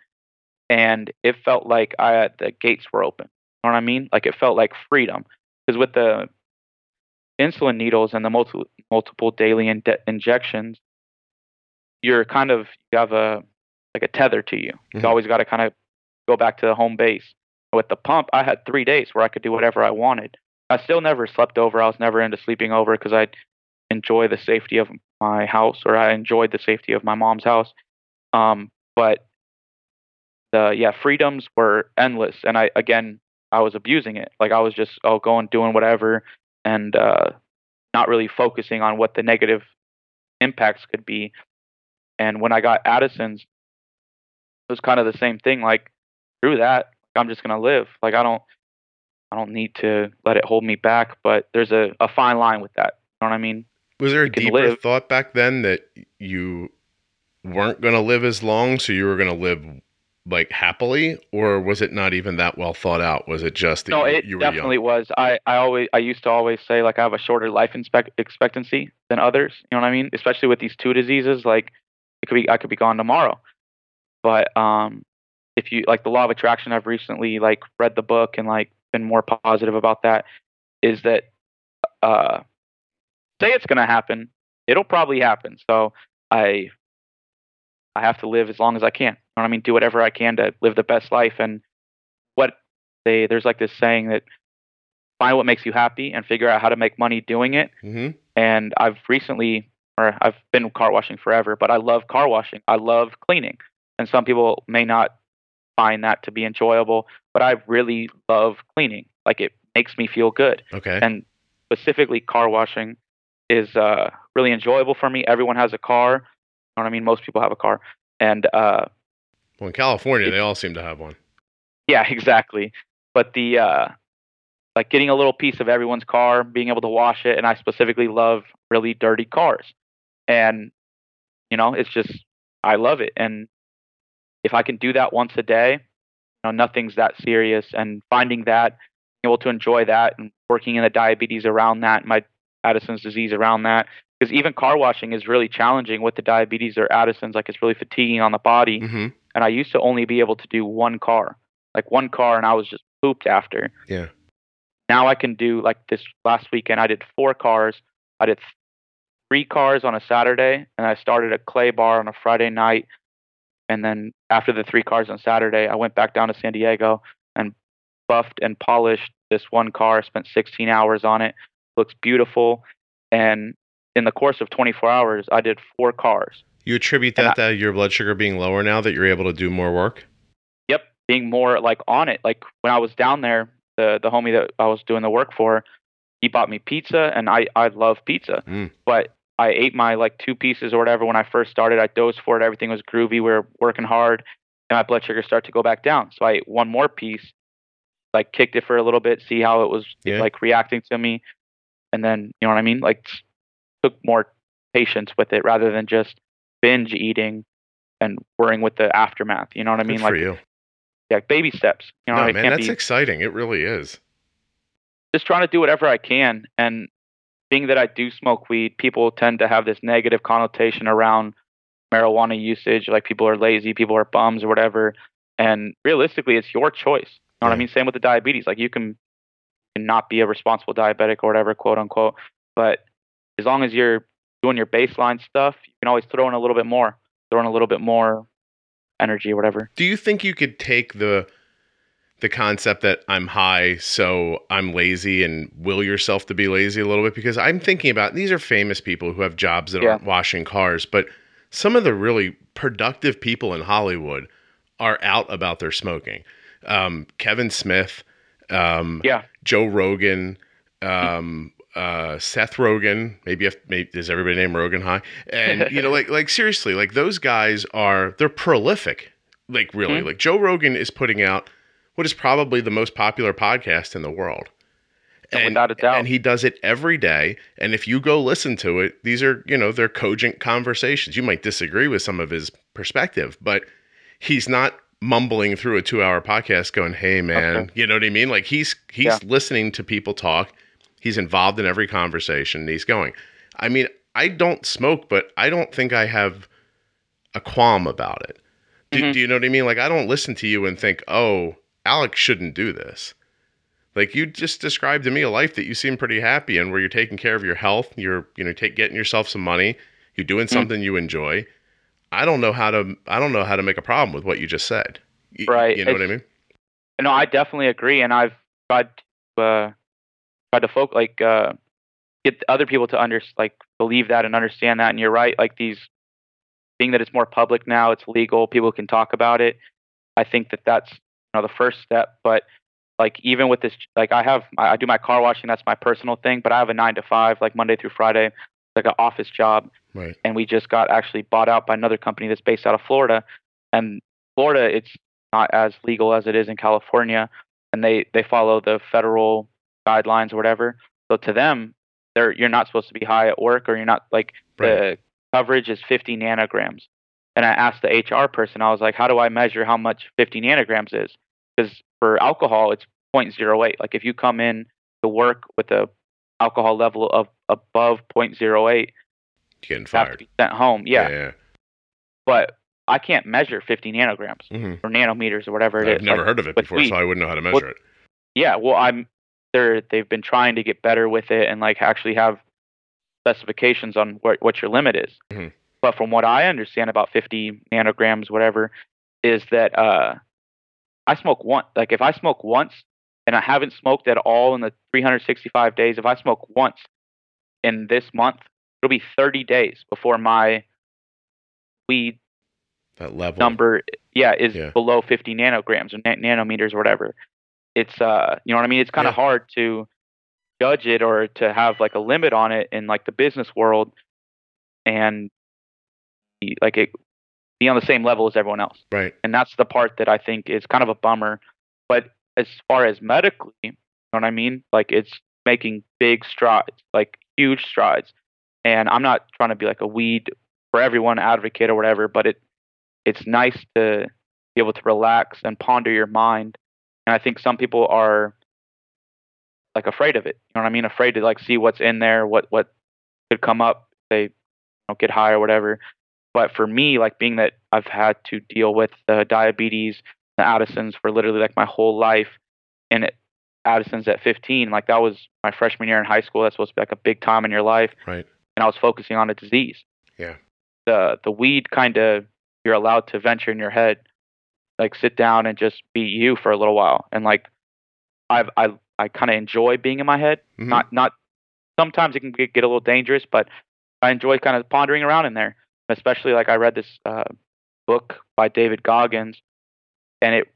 and it felt like I the gates were open. You know what I mean? Like it felt like freedom. Because with the insulin needles and the multiple multiple daily in- injections, you're kind of you have a like a tether to you. Mhm. You always got to kind of go back to the home base. With the pump, I had three days where I could do whatever I wanted. I still never slept over. I was never into sleeping over because I enjoy the safety of my house, or I enjoyed the safety of my mom's house. Um, but the yeah freedoms were endless, and I again I was abusing it. Like I was just oh going doing whatever, and uh, not really focusing on what the negative impacts could be. And when I got Addison's, it was kind of the same thing. Like through that, I'm just gonna live. Like I don't, I don't need to let it hold me back. But there's a, a fine line with that. You know what I mean? Was there a deeper live. thought back then that you weren't going to live as long, so you were going to live like happily, or was it not even that well thought out? Was it just that No, you, it you were definitely young? was. I, I always, I used to always say like I have a shorter life expectancy than others. You know what I mean? Especially with these two diseases, like it could be, I could be gone tomorrow. But um, if you like the law of attraction, I've recently like read the book and like been more positive about that. Is that uh, say it's going to happen, it'll probably happen. So I, I have to live as long as I can. You know what I mean? Do whatever I can to live the best life. And what they there's like this saying that find what makes you happy and figure out how to make money doing it. hmm And I've recently, or I've been car washing forever, but I love car washing. I love cleaning. And some people may not find that to be enjoyable, but I really love cleaning. Like it makes me feel good. Okay. And specifically, car washing is uh, really enjoyable for me. Everyone has a car. You know what I mean? Most people have a car. And uh, well, in California, it- they all seem to have one. yeah, (laughs) exactly. But the uh like getting a little piece of everyone's car, being able to wash it, and I specifically love really dirty cars. And you know, it's just I love it. And if I can do that once a day, you know, nothing's that serious and finding that being able to enjoy that and working in the diabetes around that, my Addison's disease around that. Because even car washing is really challenging with the diabetes or Addison's, like it's really fatiguing on the body hmm and I used to only be able to do one car, like one car, and I was just pooped after. Yeah. Now I can do like this last weekend. I did four cars. I did three cars on a Saturday, and I started a clay bar on a Friday night. And then after the three cars on Saturday, I went back down to San Diego and buffed and polished this one car. Spent 16 hours on it. Looks beautiful. And in the course of 24 hours, I did four cars. You attribute that to your blood sugar being lower now that you're able to do more work? Yep, being more like on it. Like when I was down there, the the homie that I was doing the work for, he bought me pizza, and I I love pizza, Mm. but I ate my like two pieces or whatever when I first started. I dosed for it. Everything was groovy. We were working hard, and my blood sugar started to go back down. So I ate one more piece, like kicked it for a little bit, see how it was Yeah. like reacting to me, and then you know what I mean. Like took more patience with it rather than just binge eating and worrying with the aftermath. You know what I mean? Good Like for you. yeah, baby steps. You know, no, man, that's be exciting. It really is. just trying to do whatever I can. And being that I do smoke weed, people tend to have this negative connotation around marijuana usage. Like people are lazy, people are bums or whatever. And realistically, it's your choice. You know what I mean? Same with the diabetes. Like you can, can not be a responsible diabetic or whatever, quote unquote. But as long as you're doing your baseline stuff, you can always throw in a little bit more, throw in a little bit more energy or whatever. Do you think you could take the the concept that I'm high, so I'm lazy, and will yourself to be lazy a little bit? Because I'm thinking about these are famous people who have jobs that Yeah. aren't washing cars, but some of the really productive people in Hollywood are out about their smoking. Um, Kevin Smith, um, Yeah. Joe Rogan, um, uh, Seth Rogen. Maybe if maybe is everybody named Rogan high? And you know, (laughs) like like seriously, like those guys are they're prolific. Like really, Mhm. like Joe Rogan is putting out what is probably the most popular podcast in the world. And, Without a doubt. And he does it every day. And if you go listen to it, these are, you know, they're cogent conversations. You might disagree with some of his perspective, but he's not mumbling through a two hour podcast going, Hey man, Okay. you know what I mean? Like he's he's Yeah. listening to people talk. He's involved in every conversation and he's going. I mean, I don't smoke, but I don't think I have a qualm about it. Do, Mhm. do you know what I mean? Like I don't listen to you and think, oh, Alex shouldn't do this. Like you just described to me a life that you seem pretty happy in, where you're taking care of your health, you're you know take getting yourself some money, you're doing Hmm. something you enjoy. I don't know how to I don't know how to make a problem with what you just said. Y- Right. You know what I mean? No, I definitely agree, and I've tried to uh, tried to folk like uh, get other people to under like believe that and understand that. And you're right, like these being that it's more public now, it's legal, people can talk about it. I think that that's you know the first step. But like even with this, like I have I do my car washing, that's my personal thing. But I have a nine to five, like Monday through Friday, like an office job Right. and we just got actually bought out by another company that's based out of Florida. And Florida, it's not as legal as it is in California, and they they follow the federal guidelines or whatever. So to them, they're you're not supposed to be high at work, or you're not like Right. the coverage is 50 nanograms. And I asked the HR person, I was like, how do I measure how much 50 nanograms is? Because for alcohol, it's 0.08. Like if you come in to work with a alcohol level of above 0.08, You're getting you have to be sent home. Yeah, yeah. but I can't measure 50 nanograms Mhm. or nanometers or whatever it I've is. never Like, heard of it before, weed. so I wouldn't know how to measure it. Yeah, well, I'm they're they've been trying to get better with it and like actually have specifications on what what your limit is. Mhm. But from what I understand about 50 nanograms, whatever, is that uh, I smoke once. Like if I smoke once and I haven't smoked at all in the 365 days, if I smoke once in this month, it'll be 30 days before my weed That level. number yeah is Yeah. below 50 nanograms or na- nanometers or whatever it's uh you know what i mean it's kind of Yeah. hard to judge it or to have like a limit on it in like the business world and be- like it be on the same level as everyone else Right. and that's the part that i think is kind of a bummer but as far as medically you know what i mean like it's making big strides like huge strides. And i'm not trying to be like a weed for everyone advocate or whatever but it it's nice to be able to relax and ponder your mind. And i think some people are like afraid of it. You know what i mean? Afraid to like see what's in there what what could come up they know, get high or whatever. But for me like being that i've had to deal with the diabetes the addisons for literally like my whole life and it addison's at 15 like that was my freshman year in high school. That's supposed to be like a big time in your life. Right. and i was focusing on a disease. Yeah. the the weed kind of you're allowed to venture in your head like sit down and just be you for a little while. And like i've i i kind of enjoy being in my head. Mhm. not not sometimes it can get, get a little dangerous but i enjoy kind of pondering around in there. Especially like i read this uh, book by david goggins and it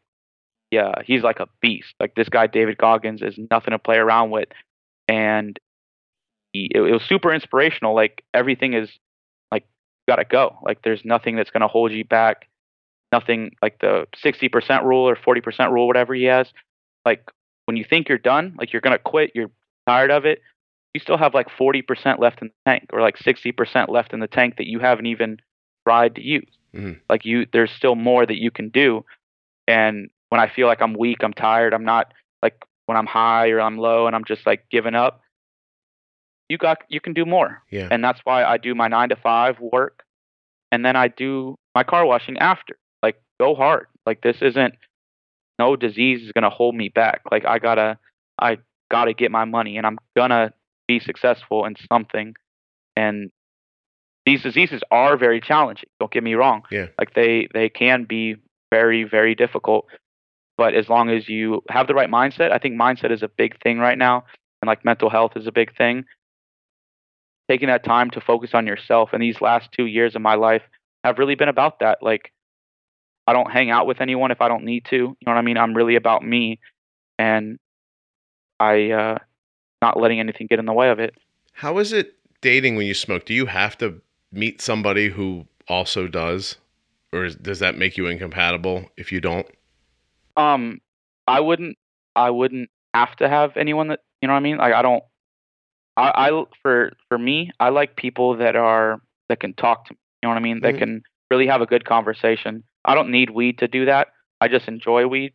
yeah he's like a beast like this guy david goggins is nothing to play around with and he, it, it was super inspirational like everything is like you gotta go like there's nothing that's going to hold you back nothing like the 60% rule or 40% rule whatever he has like when you think you're done, like you're gonna quit, you're tired of it, you still have like 40% left in the tank or like 60% left in the tank that you haven't even tried to use. Mhm. Like you, there's still more that you can do. And when I feel like I'm weak, I'm tired, I'm not like when I'm high or I'm low and I'm just like giving up, you got, you can do more. Yeah. And that's why I do my nine to five work. And then I do my car washing after. Like go hard. Like this isn't, no disease is going to hold me back. Like I gotta, I gotta get my money and I'm gonna be successful in something. And these diseases are very challenging. Don't get me wrong. Yeah. Like they, they can be very, very difficult. But as long as you have the right mindset, I think mindset is a big thing right now. And like mental health is a big thing. Taking that time to focus on yourself. And these last two years of my life have really been about that. Like I don't hang out with anyone if I don't need to. You know what I mean? I'm really about me and I uh not letting anything get in the way of it. How is it dating when you smoke? Do you have to meet somebody who also does, or is, does that make you incompatible if you don't? Um I wouldn't I wouldn't have to have anyone that you know what I mean? Like I don't I, I for for me, I like people that are that can talk to me. You know what I mean? That Mhm. can really have a good conversation. I don't need weed to do that. I just enjoy weed.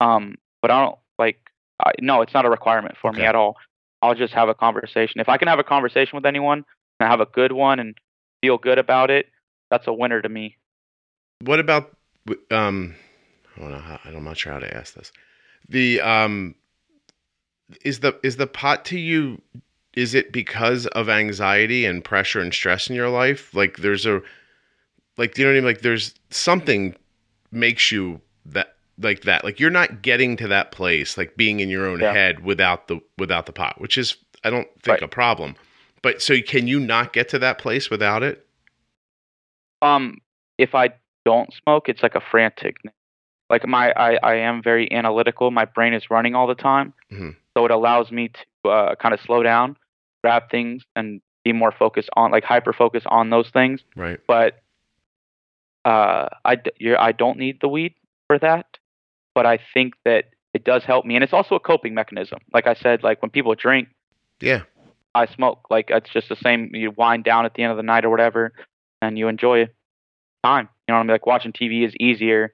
Um, but I don't like. I, no, it's not a requirement for me at all. I'll just have a conversation. If I can have a conversation with anyone and have a good one and feel good about it, that's a winner to me. What about um? I don't know. How, I'm not sure how to ask this. The um, is the is the pot to you? Is it because of anxiety and pressure and stress in your life? Like there's a, like do you know what I mean? Like there's something makes you that like that. Like you're not getting to that place, like being in your own Yeah. head without the without the pot, which is I don't think Right. a problem. But so can you not get to that place without it? Um, if I don't smoke, it's like a frantic. Like my, I, I am very analytical. My brain is running all the time, Mhm. so it allows me to uh, kind of slow down, grab things, and be more focused on, like hyper focus on those things. Right. But uh, I, you're, I don't need the weed for that. But I think that it does help me, and it's also a coping mechanism. Like I said, like when people drink, Yeah. I smoke. Like it's just the same. You wind down at the end of the night or whatever, and you enjoy time. You know what I mean? Like watching TV is easier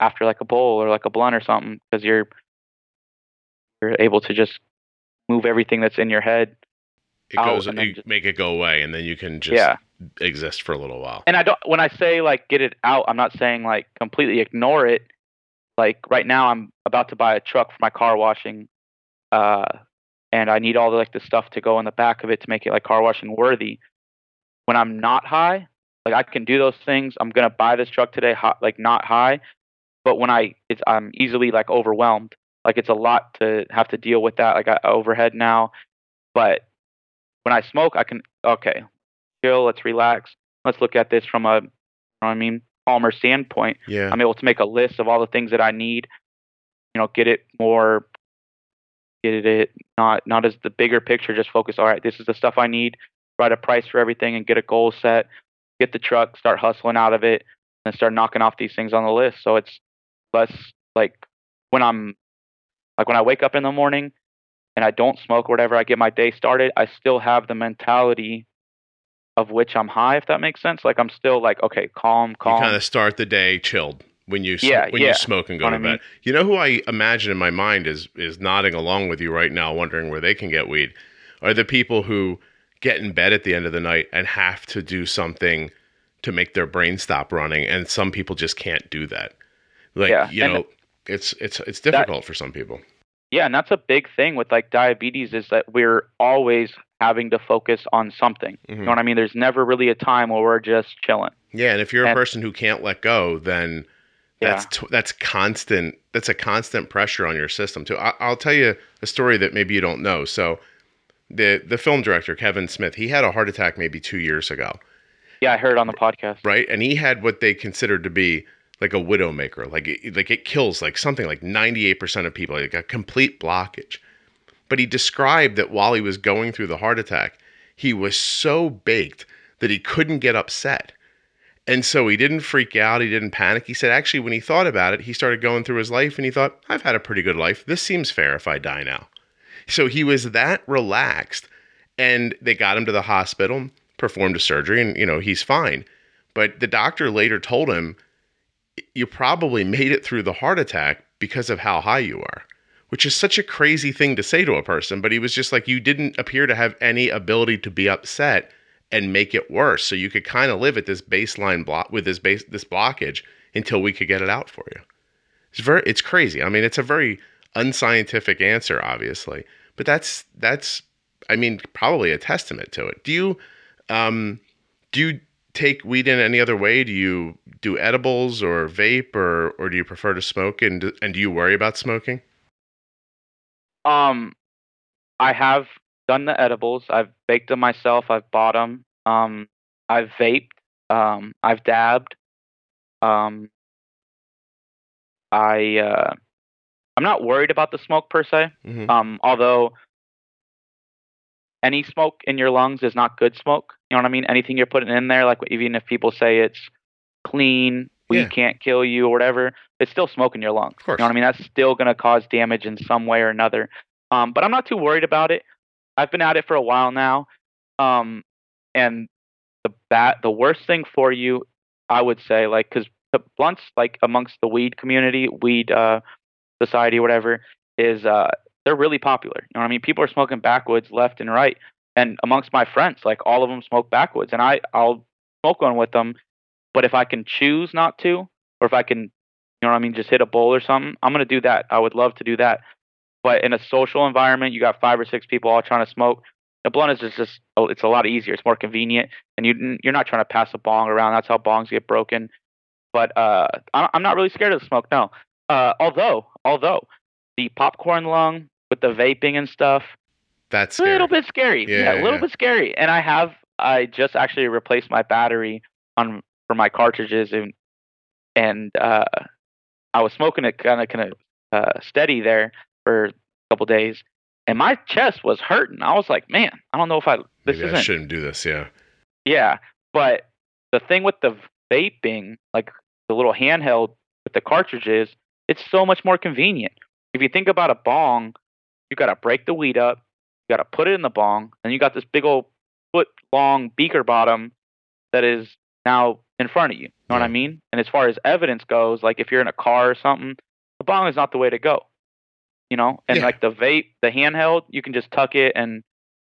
after like a bowl or like a blunt or something because you're you're able to just move everything that's in your head. It out goes. and You just- make it go away, and then you can just yeah. exist for a little while. And I don't. When I say like get it out, I'm not saying like completely ignore it. Like right now, I'm about to buy a truck for my car washing, uh, and I need all the like the stuff to go in the back of it to make it like car washing worthy. When I'm not high, like I can do those things. I'm gonna buy this truck today, hot, like not high. But when I, it's I'm easily like overwhelmed. Like it's a lot to have to deal with that. Like I overhead now, but when I smoke, I can okay, chill. Let's relax. Let's look at this from a, you know what I mean, calmer standpoint. Yeah. I'm able to make a list of all the things that I need. You know, get it more, get it not not as the bigger picture. Just focus. All right, this is the stuff I need. Write a price for everything and get a goal set. Get the truck, start hustling out of it, and start knocking off these things on the list. So it's less like when I'm like when I wake up in the morning and I don't smoke or whatever. I get my day started. I still have the mentality of which I'm high, if that makes sense. Like I'm still like okay, calm, you calm. kind of start the day chilled when you Yeah, when yeah. you smoke and go Know to I bed. You know who I imagine in my mind is is nodding along with you right now, wondering where they can get weed. Are the people who get in bed at the end of the night and have to do something to make their brain stop running, and some people just can't do that. Like Yeah, you and know, it's it's it's difficult for some people. Yeah, and that's a big thing with like diabetes is that we're always having to focus on something. Mhm. You know what I mean? There's never really a time where we're just chilling. Yeah, and if you're a person who can't let go, then that's t- that's constant. That's a constant pressure on your system too. I- I'll tell you a story that maybe you don't know. So, the the film director Kevin Smith, he had a heart attack maybe two years ago, Yeah, I heard on the podcast. right? And he had what they considered to be like a widowmaker, like it, like it kills like something like ninety eight percent of people, like a complete blockage. But he described that while he was going through the heart attack, he was so baked that he couldn't get upset And so he didn't freak out. He didn't panic. He said, actually, when he thought about it, he started going through his life and he thought, I've had a pretty good life. This seems fair if I die now. So he was that relaxed. And they got him to the hospital, performed a surgery, and, you know, he's fine. But the doctor later told him, you probably made it through the heart attack because of how high you are, which is such a crazy thing to say to a person. But he was just like, you didn't appear to have any ability to be upset and make it worse. So you could kind of live at this baseline block with this base this blockage until we could get it out for you. It's very it's crazy. I mean, it's a very unscientific answer, obviously, but that's that's I mean probably a testament to it. Do you um do you take weed in any other way? Do you do edibles or vape or or do you prefer to smoke and and do you worry about smoking? Um, I have done the edibles. I've baked them myself. I've bought them. Um, I've vaped. Um, I've dabbed. Um, I uh, I'm not worried about the smoke per se. Mm-hmm. Um, although any smoke in your lungs is not good smoke. You know what I mean? Anything you're putting in there, like even if people say it's clean, we Yeah. can't kill you or whatever, it's still smoke in your lungs. You know what I mean? That's still going to cause damage in some way or another. Um, but I'm not too worried about it. I've been at it for a while now. Um, and the bat, the worst thing for you, I would say, like, because blunts, like amongst the weed community, weed uh, society, whatever, is uh, they're really popular. You know what I mean? People are smoking backwoods left and right. And amongst my friends, like all of them smoke backwoods, and I I'll smoke one with them. But if I can choose not to, or if I can, you know what I mean, just hit a bowl or something, I'm gonna do that. I would love to do that. But in a social environment, you got five or six people all trying to smoke. The blunt is just, just oh, it's a lot easier. It's more convenient, and you you're not trying to pass a bong around. That's how bongs get broken. But uh, I'm not really scared of the smoke. No. Uh, although although the popcorn lung with the vaping and stuff, That's a little bit scary. Yeah, Yeah, a little yeah. bit scary. And I have I just actually replaced my battery on for my cartridges and and uh, I was smoking it kind of kind of uh, steady there for a couple days, and my chest was hurting. I was like, man, I don't know if I this Maybe I shouldn't do this. Yeah. yeah, but the thing with the vaping, like the little handheld with the cartridges, it's so much more convenient. If you think about a bong, you got to break the weed up, you got to put it in the bong, and you got this big old foot long beaker bottom that is now in front of you. You know what I mean? And as far as evidence goes, like if you're in a car or something, the bong is not the way to go. You know, and Yeah. like the vape, the handheld, you can just tuck it and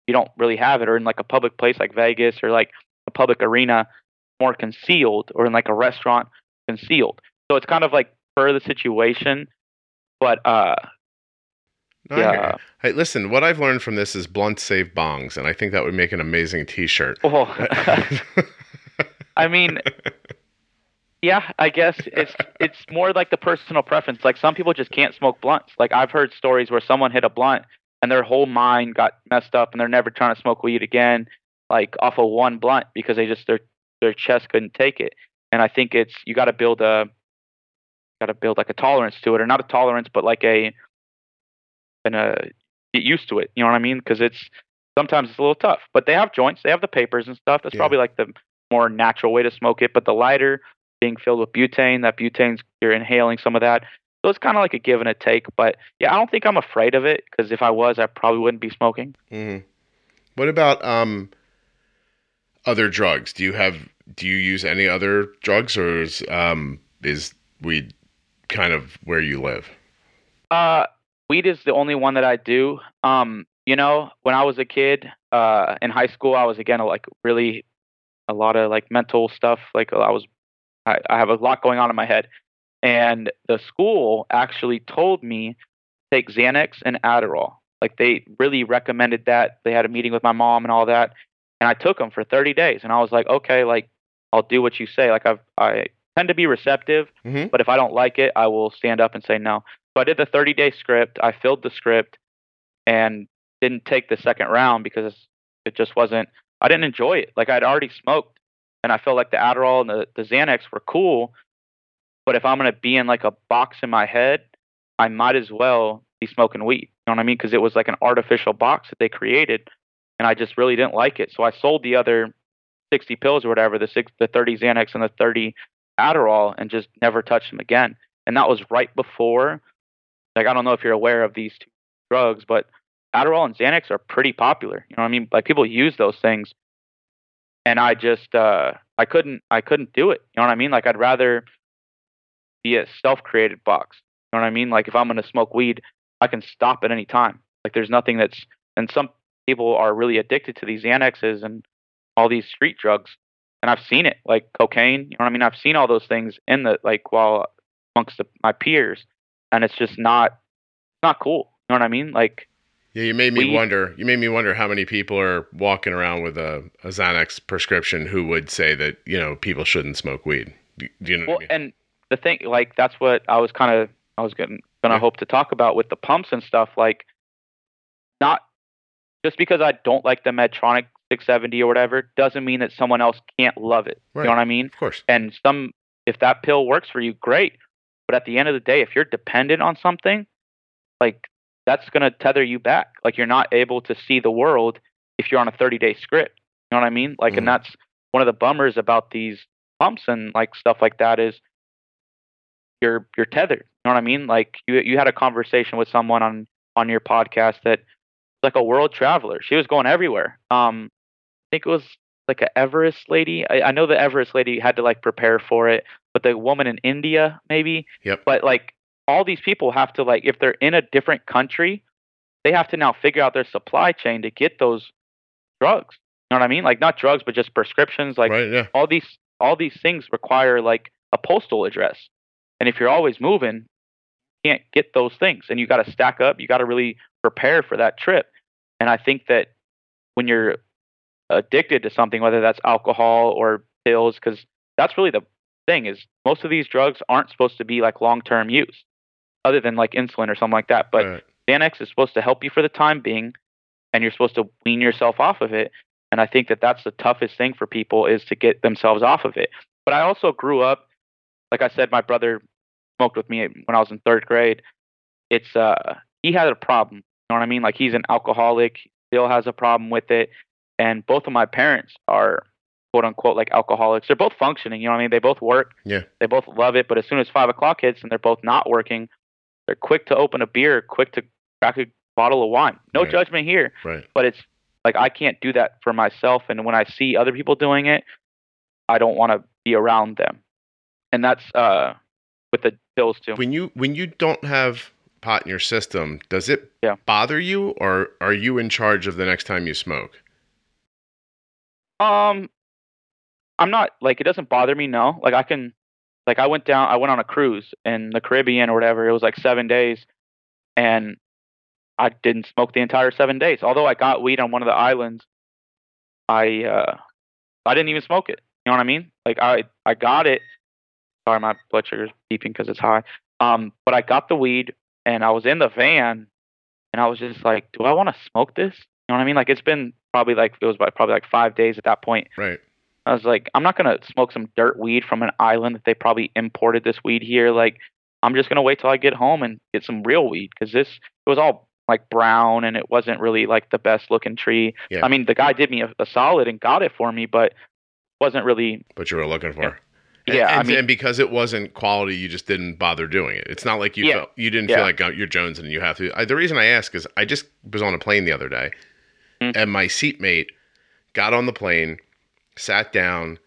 you don't really have it, or in like a public place like Vegas or like a public arena, more concealed, or in like a restaurant, concealed. So it's kind of like per the situation. But uh, No, Yeah. Hey, listen. What I've learned from this is blunt save bongs, and I think that would make an amazing T-shirt. well, I mean, (laughs) yeah, I guess it's it's more like the personal preference. Like some people just can't smoke blunts. Like I've heard stories where someone hit a blunt and their whole mind got messed up and they're never trying to smoke weed again, like off of one blunt because they just their their chest couldn't take it. And I think it's you got to build a got to build like a tolerance to it, or not a tolerance, but like a and a get used to it. You know what I mean? Because it's sometimes it's a little tough. But they have joints, they have the papers and stuff. That's Yeah. probably like the more natural way to smoke it. But the lighter being filled with butane, that butane's you're inhaling some of that. So it's kind of like a give and a take. But yeah, I don't think I'm afraid of it because if I was, I probably wouldn't be smoking. hmm What about um other drugs? Do you have do you use any other drugs, or is um is weed kind of where you live? Uh, weed is the only one that I do. Um, you know, when I was a kid, uh, in high school, I was again like really a lot of like mental stuff. Like I was, I, I have a lot going on in my head, and the school actually told me take Xanax and Adderall. Like they really recommended that. They had a meeting with my mom and all that, and I took them for 30 days. And I was like, okay, like I'll do what you say. Like I've I tend to be receptive, Mhm. but if I don't like it, I will stand up and say no. So I did the 30 day script. I filled the script and didn't take the second round because it just wasn't, I didn't enjoy it. Like I'd already smoked and I felt like the Adderall and the, the Xanax were cool. But if I'm going to be in like a box in my head, I might as well be smoking weed. You know what I mean? Because it was like an artificial box that they created and I just really didn't like it. So I sold the other 60 pills or whatever, the six, the 30 Xanax and the 30 Adderall, and just never touched them again. And that was right before, like I don't know if you're aware of these two drugs, but Adderall and Xanax are pretty popular. You know what I mean? Like people use those things, and I just uh, I couldn't I couldn't do it. You know what I mean? Like I'd rather be a self-created box. You know what I mean? Like if I'm gonna smoke weed, I can stop at any time. Like there's nothing that's and some people are really addicted to these Xanaxes and all these street drugs. And I've seen it, like cocaine. You know what I mean? I've seen all those things in the like while amongst the, my peers, and it's just not not cool. You know what I mean? Like Yeah, you made me wonder. You made me wonder how many people are walking around with a, a Xanax prescription who would say that you know people shouldn't smoke weed. Do do you know Well, what I mean? and the thing, like, that's what I was kind of, I was gonna, gonna Yeah. hope to talk about with the pumps and stuff. Like, not just because I don't like the Medtronic 670 or whatever, doesn't mean that someone else can't love it. Right. You know what I mean? Of course. And some, if that pill works for you, great. But at the end of the day, if you're dependent on something, like, that's gonna tether you back. Like, you're not able to see the world if you're on a 30 day script. You know what I mean? Like, Mhm. and that's one of the bummers about these pumps and like stuff like that is you're you're tethered. You know what I mean? Like you you had a conversation with someone on on your podcast that like a world traveler. She was going everywhere. Um, think it was like a Everest lady. I, I know the Everest lady had to like prepare for it, but the woman in India maybe. Yep. But like all these people have to like if they're in a different country, they have to now figure out their supply chain to get those drugs. You know what I mean? Like not drugs, but just prescriptions. Like right. Yeah. all these all these things require like a postal address and if you're always moving you can't get those things and you got to stack up you got to really prepare for that trip and i think that when you're addicted to something whether that's alcohol or pills because that's really the thing is most of these drugs aren't supposed to be like long-term use other than like insulin or something like that but right. Xanax is supposed to help you for the time being, and you're supposed to wean yourself off of it. And I think that that's the toughest thing for people is to get themselves off of it. But I also grew up, like I said, my brother smoked with me when I was in third grade. It's uh, he had a problem. You know what I mean? Like he's an alcoholic, still has a problem with it, and both of my parents are quote unquote like alcoholics. They're both functioning. You know what I mean? They both work. Yeah. They both love it. But as soon as five o'clock hits and they're both not working, they're quick to open a beer, quick to crack a bottle of wine. No Right. judgment here, Right. but it's like I can't do that for myself. And when I see other people doing it, I don't want to be around them. And that's uh, with the pills too. When you when you don't have pot in your system, does it Yeah. bother you, or are you in charge of the next time you smoke? Um, I'm not like it doesn't bother me. No, like I can, like I went down, I went on a cruise in the Caribbean or whatever. It was like seven days, and I didn't smoke the entire seven days. Although I got weed on one of the islands, I uh, I didn't even smoke it. You know what I mean? Like I I got it. Sorry, my blood sugar's beeping because it's high. Um, but I got the weed and I was in the van, and I was just like, do I want to smoke this? You know what I mean? Like it's been probably like it was probably like five days at that point. Right. I was like, I'm not gonna smoke some dirt weed from an island that they probably imported this weed here. Like, I'm just gonna wait till I get home and get some real weed because this it was all like brown and it wasn't really like the best looking tree. Yeah. I mean, the guy did me a, a solid and got it for me, but wasn't really. What you were looking for. Yeah. And, Yeah, I mean- and because it wasn't quality, you just didn't bother doing it. It's not like you Yeah. felt you didn't Yeah. feel like uh, you're Jones and you have to. I, the reason I ask is I just was on a plane the other day, Mm. and my seatmate got on the plane, sat down,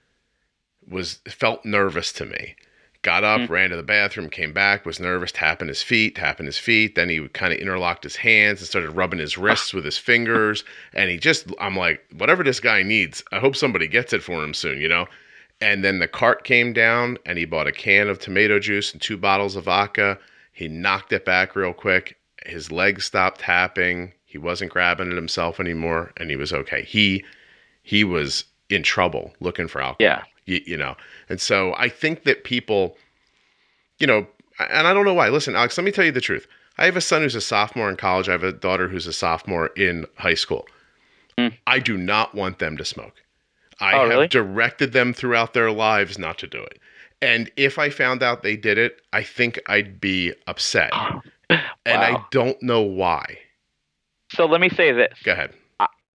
was felt nervous to me. Got up, Mm. ran to the bathroom, came back, was nervous, tapping his feet, tapping his feet. Then he kind of interlocked his hands and started rubbing his wrists with his fingers. (laughs) And he just, I'm like, whatever this guy needs, I hope somebody gets it for him soon, you know? And then the cart came down and he bought a can of tomato juice and two bottles of vodka. He knocked it back real quick. His legs stopped tapping. He wasn't grabbing it himself anymore and he was okay. He he was in trouble looking for alcohol. Yeah. You, you know. And so I think that people you know, and I don't know why. Listen, Alex, let me tell you the truth. I have a son who's a sophomore in college. I have a daughter who's a sophomore in high school. Mm. I do not want them to smoke. I Oh, have really? directed them throughout their lives not to do it. And if I found out they did it, I think I'd be upset. (laughs) And I don't know why. So let me say this. Go ahead.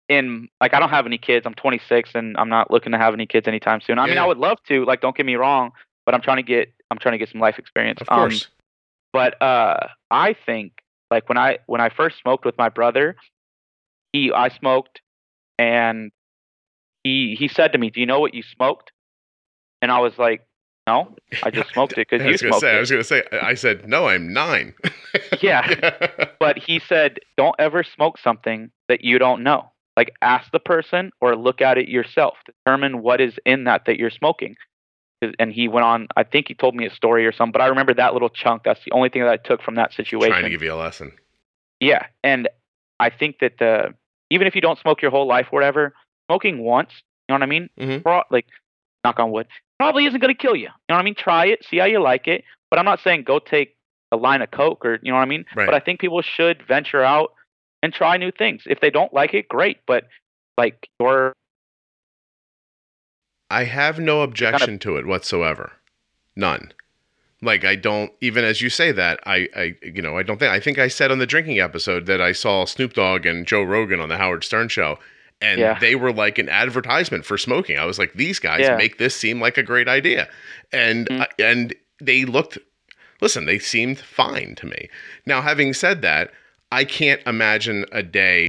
in like I don't have any kids. I'm 26 and I'm not looking to have any kids anytime soon. I mean, Yeah. I would love to. Like, don't get me wrong, but I'm trying to get I'm trying to get some life experience. Of Um, course. but uh, I think like when I when I first smoked with my brother, he I smoked, and he he said to me, "Do you know what you smoked?" And I was like, "No, I just smoked it because you smoked say. I was gonna say. I said no. I'm nine. (laughs) Yeah. (laughs) But he said, "Don't ever smoke something that you don't know. Like ask the person or look at it yourself. Determine what is in that that you're smoking." And he went on. I think he told me a story or something, but I remember that little chunk. That's the only thing that I took from that situation. Trying to give you a lesson. Yeah, and I think that the even if you don't smoke your whole life or whatever, smoking once, you know what I mean? Mhm. Pro- like, knock on wood, probably isn't going to kill you. You know what I mean? Try it, see how you like it. But I'm not saying go take a line of coke or you know what I mean. Right. But I think people should venture out and try new things. If they don't like it, great. But like your I have no objection to it whatsoever. None. Like I don't even as you say that, I, I you know, I don't think I think I said on the drinking episode that I saw Snoop Dogg and Joe Rogan on the Howard Stern show and Yeah. they were like an advertisement for smoking. I was like, these guys Yeah. make this seem like a great idea. And Mhm. uh, and they looked listen, they seemed fine to me. Now, having said that, I can't imagine a day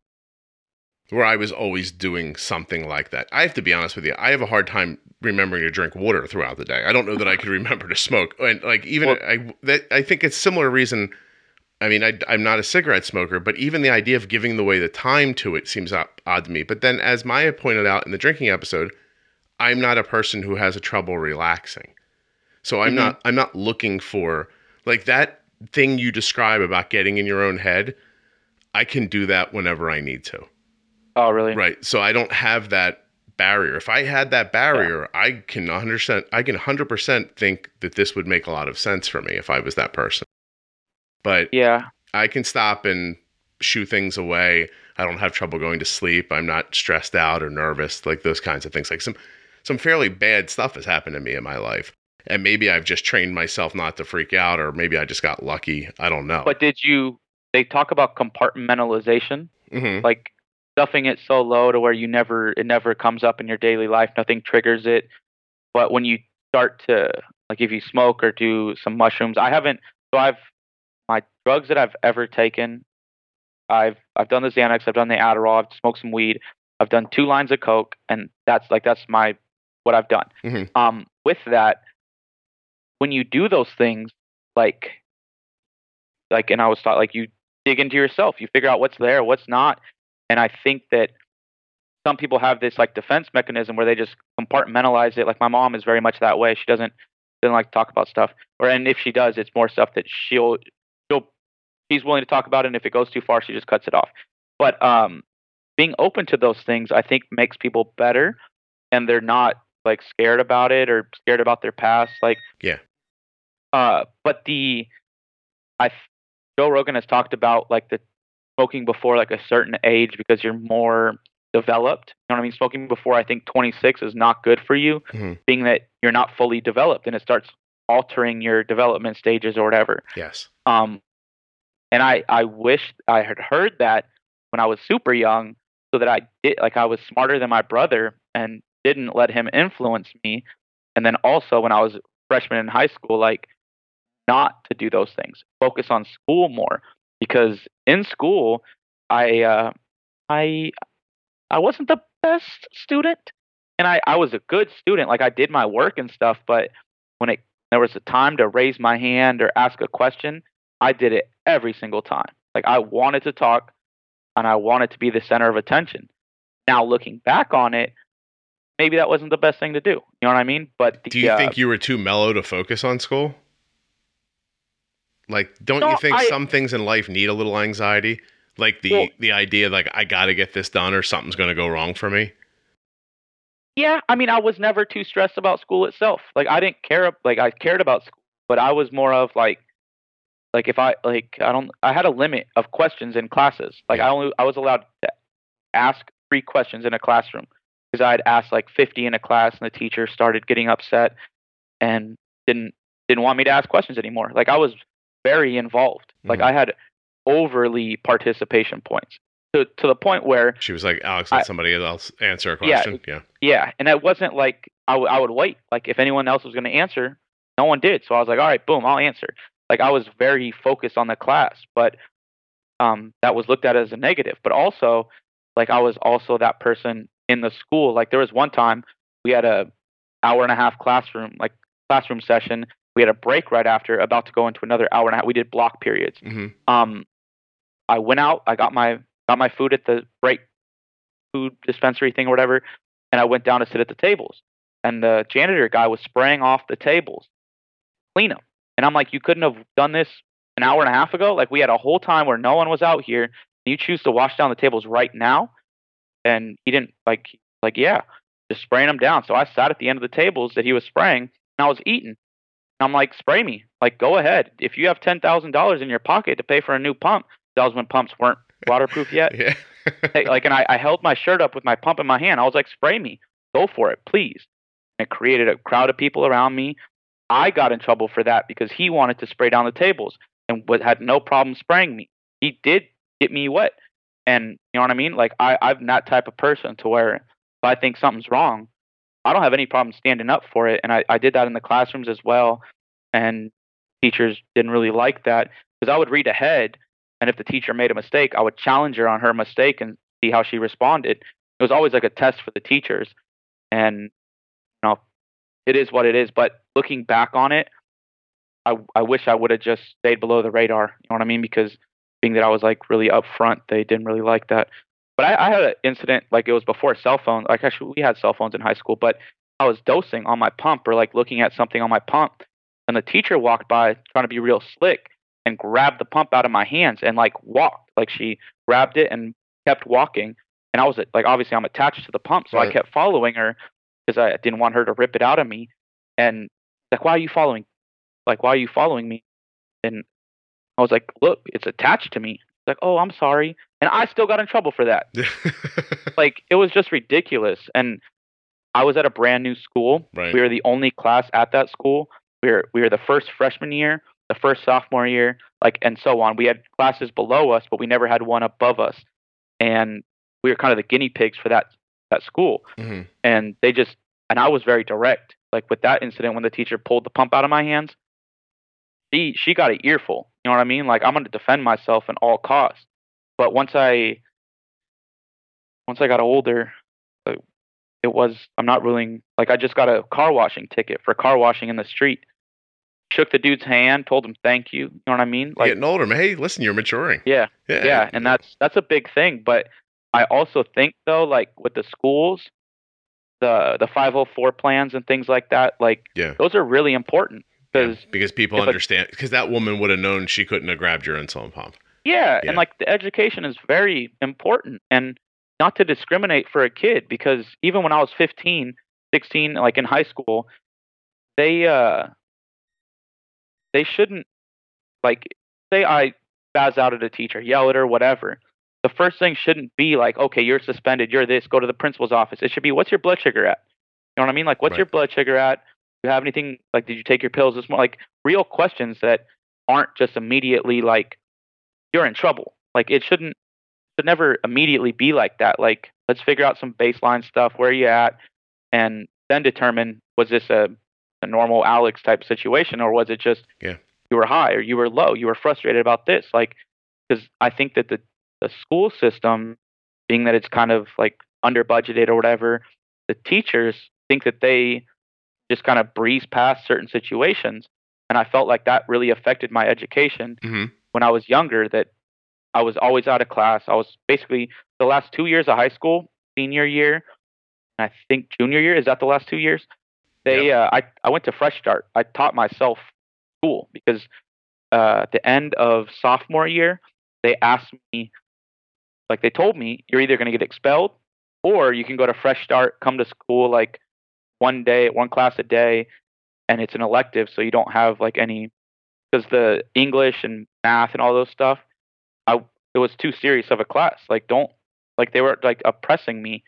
where I was always doing something like that. I have to be honest with you. I have a hard time remembering to drink water throughout the day. I don't know that I could (laughs) remember to smoke. And like even Well- I that I think it's similar reason I mean, I, I'm not a cigarette smoker, but even the idea of giving away the time to it seems odd, to me. But then, as Maya pointed out in the drinking episode, I'm not a person who has a trouble relaxing. So I'm Mhm. not I'm not looking for like that thing you describe about getting in your own head. I can do that whenever I need to. oh really? Right. So I don't have that barrier. If I had that barrier, I can 100% I can 100% think that this would make a lot of sense for me if I was that person. But Yeah. I can stop and shoo things away. I don't have trouble going to sleep. I'm not stressed out or nervous, like those kinds of things. Like some some fairly bad stuff has happened to me in my life. And maybe I've just trained myself not to freak out or maybe I just got lucky. I don't know. But did you? They talk about compartmentalization. Mhm. like stuffing it so low to where you never it never comes up in your daily life nothing triggers it but when you start to like if you smoke or do some mushrooms i haven't so i've drugs that i've ever taken i've i've done the xanax i've done the adderall i've smoked some weed i've done two lines of coke and that's like that's my what i've done Mhm. um with that when you do those things like like and i was taught like you dig into yourself you figure out what's there what's not and i think that some people have this like defense mechanism where they just compartmentalize it like my mom is very much that way she doesn't doesn't like to talk about stuff or and if she does it's more stuff that she'll she's willing to talk about it and if it goes too far she just cuts it off but um being open to those things i think makes people better and they're not like scared about it or scared about their past like Yeah. uh but the i joe rogan has talked about like the smoking before like a certain age because you're more developed you know what i mean smoking before i think 26 is not good for you Mhm. being that you're not fully developed and it starts altering your development stages or whatever Yes. um, and I, I wish I had heard that when I was super young so that I did, like, I was smarter than my brother and didn't let him influence me. And then also when I was freshman in high school, like, not to do those things, focus on school more because in school, I, uh, I, I wasn't the best student and I, I was a good student. Like I did my work and stuff, but when it, there was a time to raise my hand or ask a question, I did it every single time. Like I wanted to talk and I wanted to be the center of attention. Now looking back on it, maybe that wasn't the best thing to do. You know what I mean? But the, Do you uh, think you were too mellow to focus on school? Like, don't you think I- some things in life need a little anxiety? Like the Well- the idea like I got to get this done or something's going to go wrong for me. Yeah, I mean, I was never too stressed about school itself. Like, I didn't care. Like, I cared about school, but I was more of like, like if I like, I don't. I had a limit of questions in classes. Like, Yeah. I only I was allowed to ask three questions in a classroom because I'd asked like 50 in a class, and the teacher started getting upset and didn't didn't want me to ask questions anymore. Like, I was very involved. Like, Mhm. I had overly participation points to to the point where She was like, Alex, let I- somebody else answer a Yeah. question. Yeah. yeah, and it wasn't like I, w- I would wait. Like if anyone else was going to answer, no one did. So I was like, all right, boom, I'll answer. Like I was very focused on the class, but um, that was looked at as a negative. But also, like I was also that person in the school. Like there was one time we had a hour and a half classroom, like classroom session. We had a break right after, about to go into another hour and a half. We did block periods. hmm Um, I went out. I got my got my food at the break food dispensary thing or whatever, and I went down to sit at the tables. And the janitor guy was spraying off the tables, clean them. And I'm like, you couldn't have done this an hour and a half ago. Like we had a whole time where no one was out here. And you choose to wash down the tables right now. And he didn't like like yeah, just spraying them down. So I sat at the end of the tables that he was spraying, and I was eating. And I'm like, spray me. Like, go ahead. If you have ten thousand dollars in your pocket to pay for a new pump, that was when pumps weren't waterproof yet. (laughs) Yeah. Like, and I, I held my shirt up with my pump in my hand. I was like, spray me. Go for it, please. And it created a crowd of people around me. I got in trouble for that because he wanted to spray down the tables and had no problem spraying me. He did get me wet. And you know what I mean? Like, I, I'm that type of person to where if I think something's wrong, I don't have any problem standing up for it. And I, I did that in the classrooms as well. And teachers didn't really like that because I would read ahead and if the teacher made a mistake, I would challenge her on her mistake and see how she responded. It was always like a test for the teachers. And, it is what it is. But looking back on it, I, I wish I would have just stayed below the radar. You know what I mean? Because being that I was like really upfront, they didn't really like that. But I, I had an incident, like it was before cell phones. Like actually, we had cell phones in high school, but I was dosing on my pump or like looking at something on my pump. And the teacher walked by trying to be real slick and grabbed the pump out of my hands and like walked. Like she grabbed it and kept walking. And I was like, obviously, I'm attached to the pump, so I kept following her because I didn't want her to rip it out of me. And like, why are you following? Like, why are you following me? And I was like, look, it's attached to me. Like, oh, I'm sorry. And I still got in trouble for that. (laughs) Like, it was just ridiculous. And I was at a brand new school. right. We were the only class at that school. We were we were the first freshman year, the first sophomore year, like and so on. We had classes below us, but we never had one above us. And we were kind of the guinea pigs for that that school. hmm And they just and I was very direct. Like with that incident when the teacher pulled the pump out of my hands, she she got an earful. You know what I mean? Like I'm gonna defend myself at all costs. But once I once I got older, it was I'm not willing. Like I just got a car washing ticket for car washing in the street. Shook the dude's hand, told him thank you. You know what I mean? You're Like getting older, man. Hey, listen, you're maturing. yeah, Yeah. yeah, and that's that's a big thing. But I also think though, like with the schools, the the 504 plans and things like that, like Yeah. those are really important Yeah, because because people understand because that woman would have known she couldn't have grabbed your insulin pump. yeah, Yeah. and like the education is very important and not to discriminate for a kid because even when I was 15, 16, like in high school, they uh they shouldn't like say I spaz out at a teacher, yell at her, whatever. The first thing shouldn't be like, okay, you're suspended, you're this, go to the principal's office. It should be, what's your blood sugar at? You know what I mean? Like, what's Right. your blood sugar at? Do you have anything like? Did you take your pills this morning? Like real questions that aren't just immediately like you're in trouble. Like it shouldn't should never immediately be like that. Like let's figure out some baseline stuff. Where you at? And then determine was this a a normal Alex type situation or was it just Yeah. you were high or you were low, you were frustrated about this? Like because I think that the the school system, being that it's kind of like under budgeted or whatever, the teachers think that they just kind of breeze past certain situations. And I felt like that really affected my education hmm when I was younger that I was always out of class. I was basically the last two years of high school, senior year, and I think junior year. Is that the last two years? They, uh, I, I went to Fresh Start. I taught myself school because uh, at the end of sophomore year, they asked me, like they told me, you're either going to get expelled or you can go to Fresh Start, come to school like one day, one class a day, and it's an elective, so you don't have like any because the English and math and all those stuff, I it was too serious of a class. Like don't like they were like oppressing me,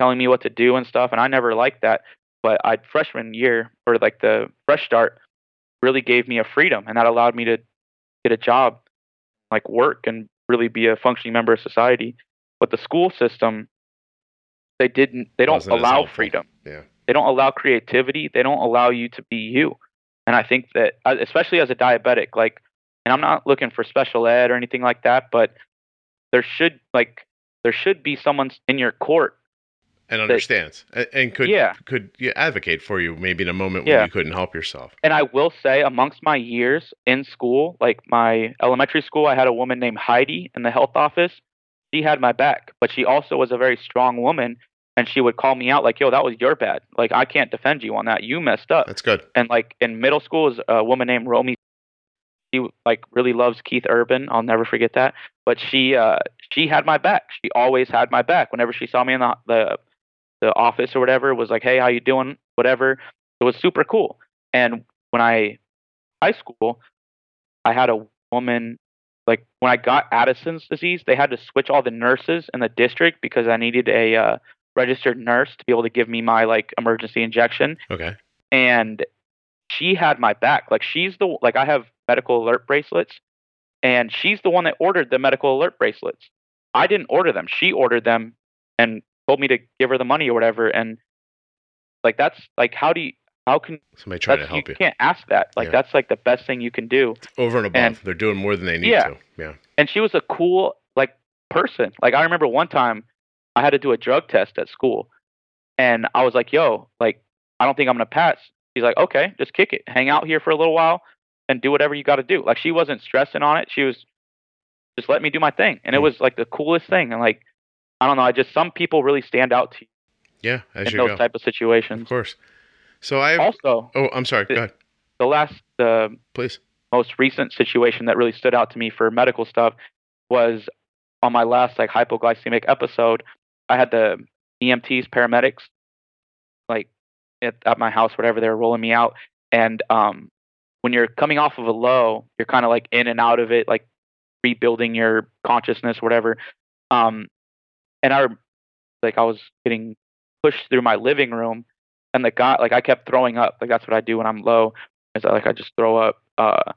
telling me what to do and stuff, and I never liked that. But I freshman year or like the fresh start really gave me a freedom, and that allowed me to get a job, like work and really be a functioning member of society. But the school system, they didn't. They don't Wasn't allow freedom. Yeah. They don't allow creativity. They don't allow you to be you. And I think that, uh, especially as a diabetic, like, and I'm not looking for special ed or anything like that, but there should like there should be someone in your court. And understands and, and could Yeah. could advocate for you maybe in a moment when you couldn't help yourself. And I will say, amongst my years in school, like my elementary school, I had a woman named Heidi in the health office. She had my back, but she also was a very strong woman, and she would call me out like, "Yo, that was your bad. Like, I can't defend you on that. You messed up." That's good. and like in middle school is a woman named Romy. She like really loves Keith Urban. I'll never forget that. But she uh she had my back. She always had my back. Whenever she saw me in the the, the office or whatever, was like, "Hey, how you doing?" Whatever. It was super cool. And when I high school, I had a woman like when I got Addison's disease, they had to switch all the nurses in the district because I needed a uh, registered nurse to be able to give me my like emergency injection Okay. and she had my back. Like she's the like I have medical alert bracelets, and she's the one that ordered the medical alert bracelets. I didn't order them. She ordered them and told me to give her the money or whatever. And like that's like how do you how can Somebody try to help you you. can't ask that. Like Yeah. that's like the best thing you can do. Over and above. and- They're doing more than they need Yeah. to. Yeah. and she was a cool like person. Like I remember one time I had to do a drug test at school, and I was like, "Yo, like I don't think I'm gonna pass." She's like, "Okay, just kick it, hang out here for a little while, and do whatever you got to do." Like she wasn't stressing on it. She was just let me do my thing, and it Hmm. was like the coolest thing. And like I don't know, I just some people really stand out to you Yeah. As in those go. type of situations. Of course. So I. Also, Oh, I'm sorry. Go ahead. the last the Please. most recent situation that really stood out to me for medical stuff was on my last like hypoglycemic episode. I had the EMTs, paramedics, like at, at my house, whatever they were rolling me out, and um, when you're coming off of a low, you're kind of like in and out of it, like rebuilding your consciousness, whatever. Um, and I like I was getting pushed through my living room, and the guy like I kept throwing up. Like that's what I do when I'm low. Is like I just throw up. Uh,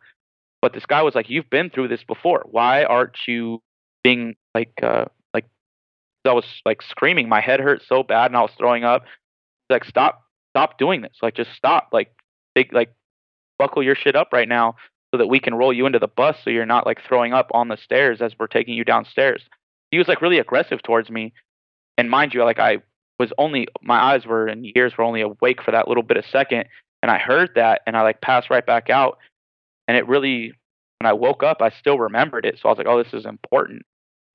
but this guy was like, "You've been through this before. Why aren't you being like uh like?" I was like screaming. My head hurt so bad, and I was throwing up. Like, "Stop, stop doing this. Like, just stop. Like, big, like, buckle your shit up right now, so that we can roll you into the bus, so you're not like throwing up on the stairs as we're taking you downstairs." He was like really aggressive towards me, and mind you, like I was only my eyes were and ears were only awake for that little bit of second, and I heard that, and I like passed right back out, and it really when I woke up, I still remembered it. So I was like, oh, this is important.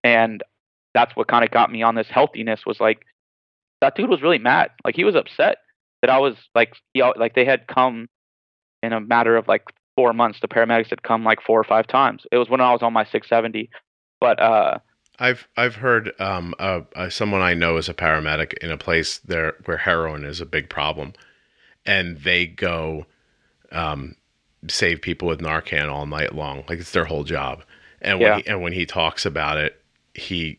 And that's what kind of got me on this healthiness was like, that dude was really mad. Like he was upset that I was like, know, like they had come in a matter of like four months. The paramedics had come like four or five times. It was when I was on my 670. But uh, I've I've heard um uh, uh, someone I know is a paramedic in a place there where heroin is a big problem, and they go um save people with Narcan all night long, like it's their whole job. And when Yeah. he, and when he talks about it, he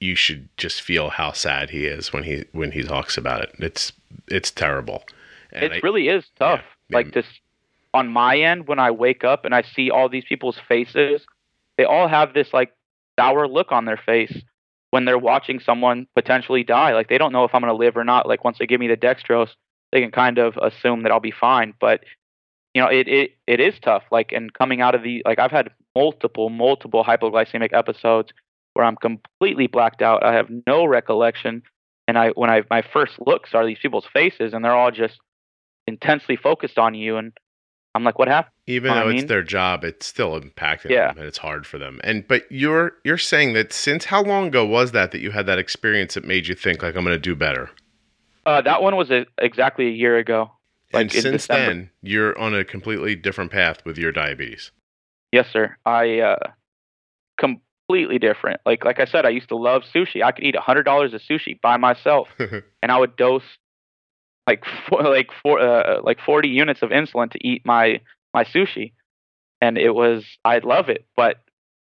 you should just feel how sad he is when he when he talks about it. It's it's terrible. And it I- really is tough. yeah. Like this on my end, when I wake up and I see all these people's faces, they all have this like sour look on their face when they're watching someone potentially die. Like they don't know if I'm gonna live or not. Like once they give me the dextrose, they can kind of assume that I'll be fine. But you know, it it, it is tough. Like and coming out of the like I've had multiple, multiple hypoglycemic episodes where I'm completely blacked out. I have no recollection. And I when I my first looks are these people's faces and they're all just intensely focused on you and I'm like, what happened? Even though I it's their job, it's still impacting Yeah. them and it's hard for them. And but you're you're saying that since how long ago was that that you had that experience that made you think like I'm going to do better? Uh, that one was a, exactly a year ago. and Like in since December. then, you're on a completely different path with your diabetes. Yes, sir. I uh, completely different. Like like I said, I used to love sushi. I could eat a hundred dollars of sushi by myself, (laughs) and I would dose like four, (laughs) like four, uh, like forty units of insulin to eat my my sushi, and it was I love it. But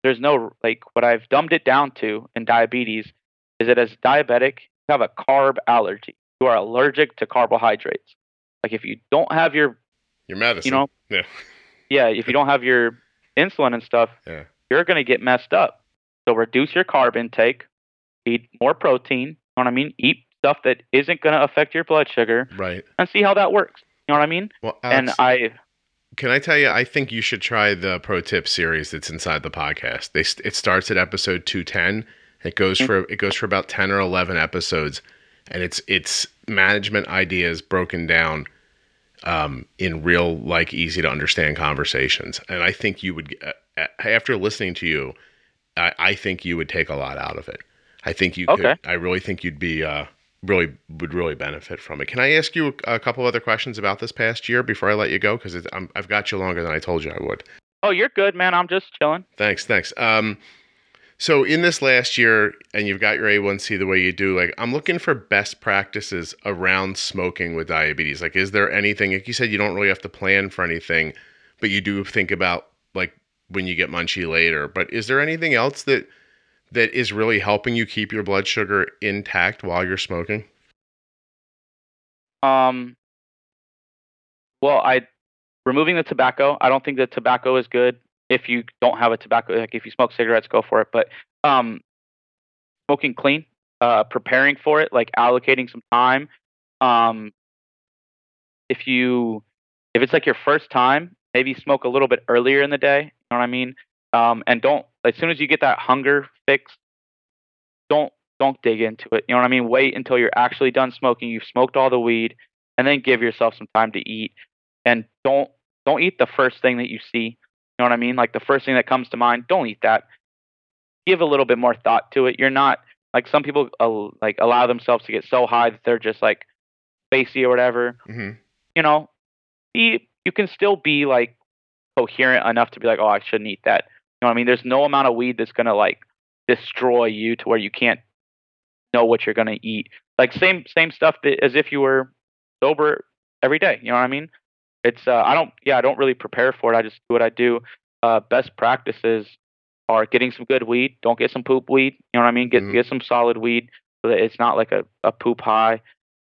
there's no like what I've dumbed it down to in diabetes is that as diabetic, you have a carb allergy. You are allergic to carbohydrates. Like if you don't have your Your medicine. you know Yeah. yeah if you don't have your insulin and stuff Yeah. you're to get messed up so reduce your carb intake eat more protein. You know what I mean? Eat stuff that isn't to affect your blood sugar, Right. and see how that works. You know what I mean? Well, and I can I tell you? I think you should try the pro tip series that's inside the podcast. They it starts at episode two ten. It goes Mm-hmm. for it goes for about ten or eleven episodes, and it's it's management ideas broken down um, in real like easy to understand conversations. And I think you would uh, after listening to you, I, I think you would take a lot out of it. I think you could. Okay. I really think you'd be uh, really would really benefit from it. Can I ask you a, couple other questions about this past year before I let you go? Because I've got you longer than I told you I would. oh, you're good, man. I'm just chilling. Thanks, thanks. Um, so in this last year, and you've got your A1C the way you do, like I'm looking for best practices around smoking with diabetes. Like, is there anything? Like you said, you don't really have to plan for anything, but you do think about like when you get munchy later. But is there anything else that that is really helping you keep your blood sugar intact while you're smoking? Um, well, I removing the tobacco. I don't think that tobacco is good if you don't have a tobacco. Like if you smoke cigarettes, go for it. But um, smoking clean, uh, preparing for it, like allocating some time. Um, if you if it's like your first time, maybe smoke a little bit earlier in the day. You know what I mean? Um, and don't as soon as you get that hunger fix, don't don't dig into it. You know what I mean? Wait until you're actually done smoking. You've smoked all the weed, and then give yourself some time to eat. And don't don't eat the first thing that you see. You know what I mean? Like the first thing that comes to mind. Don't eat that. Give a little bit more thought to it. You're not like some people uh, like allow themselves to get so high that they're just like spacey or whatever. Mm-hmm. You know, be you can still be like coherent enough to be like, oh, I shouldn't eat that. You know what I mean? There's no amount of weed that's gonna like destroy you to where you can't know what you're gonna eat. Like same same stuff that, as if you were sober every day. You know what I mean? It's uh, I don't yeah I don't really prepare for it. I just do what I do. Uh, best practices are getting some good weed. Don't get some poop weed. You know what I mean? Get Mhm. get some solid weed so that it's not like a, a poop high.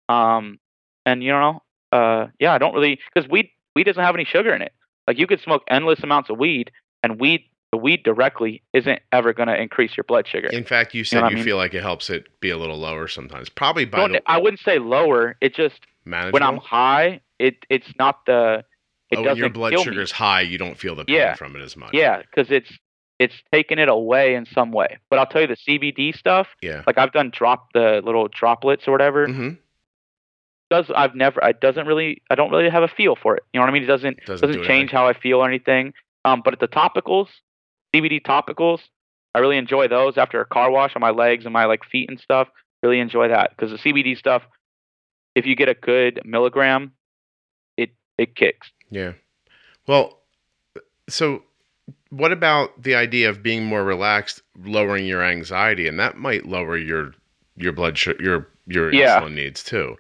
Um, and you know, uh, yeah, I don't really because weed weed doesn't have any sugar in it. Like you could smoke endless amounts of weed, and weed the weed directly isn't ever going to increase your blood sugar. In fact, you said know you, mean? feel like it helps it be a little lower sometimes. Probably by the I wouldn't say lower. It just manageable. when I'm high, it it's not the it oh, when your blood sugar is high, you don't feel the pain Yeah. from it as much. Yeah, because it's it's taking it away in some way. But I'll tell you the CBD stuff. Yeah. Like I've done drop the little droplets or whatever. hmm Does I've never it doesn't really I don't really have a feel for it. You know what I mean? It doesn't Doesn't, doesn't do change how I feel or anything. Um, but at the topicals, CBD topicals, I really enjoy those after a car wash on my legs and my like feet and stuff. Really enjoy that because the CBD stuff, if you get a good milligram, it it kicks. Yeah. Well, so what about the idea of being more relaxed, lowering your anxiety, and that might lower your your blood sugar, your your Yeah. insulin needs too.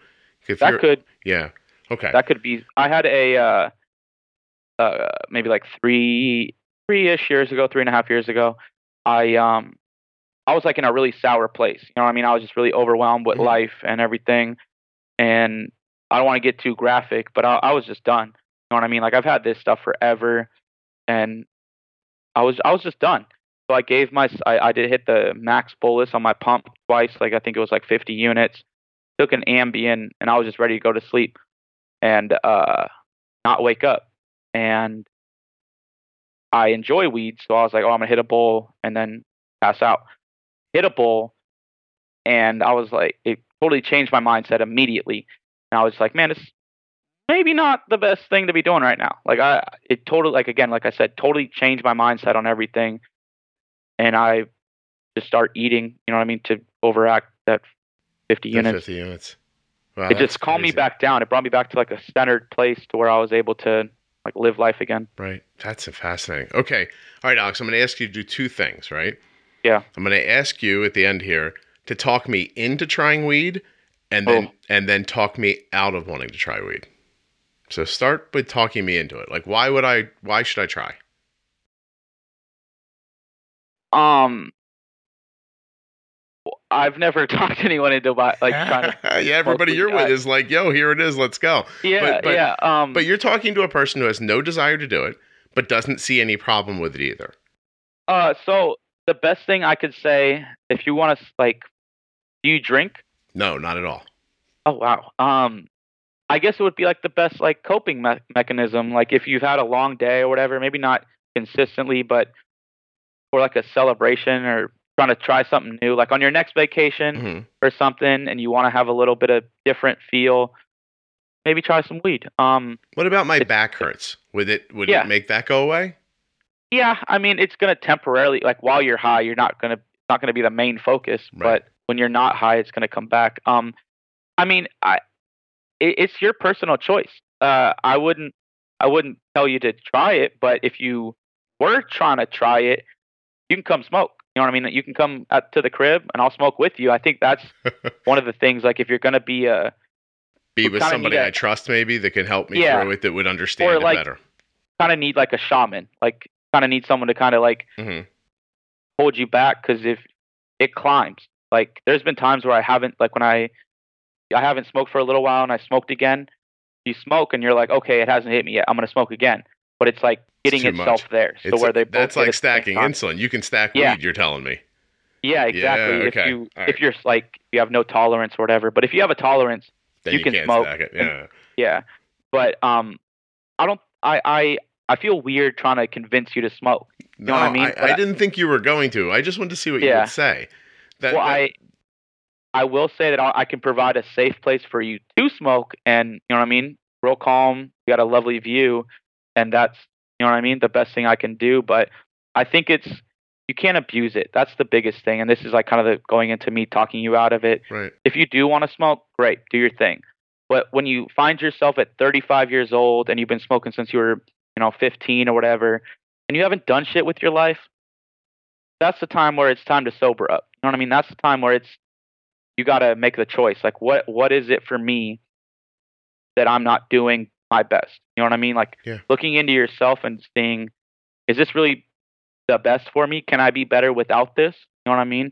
If That could yeah. Okay. that could be. I had a uh, uh, maybe like three three ish years ago, three and a half years ago. I um I was like in a really sour place. You know what I mean? I was just really overwhelmed with Mhm. life and everything. And I don't want to get too graphic, but I, I was just done. You know what I mean? Like I've had this stuff forever, and I was I was just done. So I gave my I, I did hit the max bolus on my pump twice. Like I think it was like 50 units. Took an Ambien, and I was just ready to go to sleep and uh, not wake up. And I enjoy weed, so I was like, oh, I'm gonna hit a bowl and then pass out. Hit a bowl, and I was like, it totally changed my mindset immediately. And I was like, man, it's maybe not the best thing to be doing right now. Like I, it totally, like again, like I said, totally changed my mindset on everything. And I just start eating, you know what I mean, to overact that 50 The units. 50 units. Wow, it just calmed me back down. It brought me back to like a centered place to where I was able to like live life again. Right. That's a fascinating. Okay. All right, Alex, I'm going to ask you to do two things, right? Yeah. I'm going to ask you at the end here to talk me into trying weed and then Oh. and then talk me out of wanting to try weed. So start with talking me into it. Like why would I why should I try? Um, I've never (laughs) talked to anyone into buy, like trying to. (laughs) yeah, everybody you're with is like, "Yo, here it is. Let's go." Yeah, but- yeah. Um, But you're talking to a person who has no desire to do it, but doesn't see any problem with it either. Uh, so the best thing I could say, if you want to like Do you drink? No, not at all. Oh wow. Um, I guess it would be like the best like coping me- mechanism. Like if you've had a long day or whatever, maybe not consistently, but for like a celebration or trying to try something new, like on your next vacation hmm or something, and you want to have a little bit of different feel. Maybe try some weed. Um, What about my It's- back hurts? Would it would Yeah. it make that go away? yeah, I mean it's gonna temporarily like while you're high, you're not gonna it's not gonna be the main focus, Right. but when you're not high, it's gonna come back. Um, I mean, I it, it's your personal choice. Uh, I wouldn't I wouldn't tell you to try it, but if you were trying to try it, you can come smoke. You know what I mean? You can come out to the crib and I'll smoke with you. I think that's (laughs) one of the things. Like if you're gonna be a Be with somebody a- I trust, maybe that can help me Yeah. through it, that would understand Or it better. kind of need like a shaman. Like kind of need someone to kind of like hmm hold you back because if it climbs like there's been times where i haven't like when i i haven't smoked for a little while and i smoked again you smoke and you're like okay it hasn't hit me yet i'm going to smoke again but it's like getting too itself much. there so It's where they both that's like at the same stacking insulin. You can stack Yeah. weed. You're telling me. yeah exactly Yeah, okay. if you right. if you're like you have no tolerance or whatever but if you have a tolerance Then You you, can smoke stack it. and- Yeah. yeah but um i don't i i i feel weird trying to convince you to smoke No, know what I mean? I, I- didn't think you were going to. I just wanted to see what you would say. That, well, that- I I will say that I I can provide a safe place for you to smoke, and you know what I mean. Real calm. You got a lovely view, and that's you know what I mean. The best thing I can do, but I think it's you can't abuse it. That's the biggest thing, and this is like kind of the, going into me talking you out of it. right. If you do want to smoke, great, do your thing. But when you find yourself at 35 years old and you've been smoking since you were you know 15 or whatever, and you haven't done shit with your life, that's the time where it's time to sober up. You know what I mean? That's the time where it's you got to make the choice. Like what what is it for me that I'm not doing my best? You know what I mean? Like Yeah. looking into yourself and seeing is this really the best for me? Can I be better without this? You know what I mean?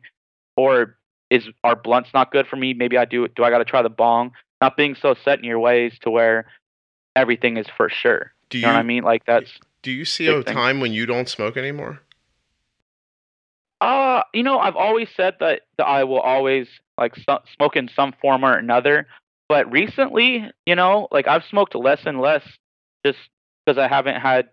Or is are blunts not good for me? Maybe I do do I got to try the bong? Not being so set in your ways to where everything is for sure. Do You you, know what I mean? Like that's do you see a thing. time when you don't smoke anymore? Uh, you know, I've always said that, that I will always like so- smoke in some form or another. But recently, you know, like I've smoked less and less just because I haven't had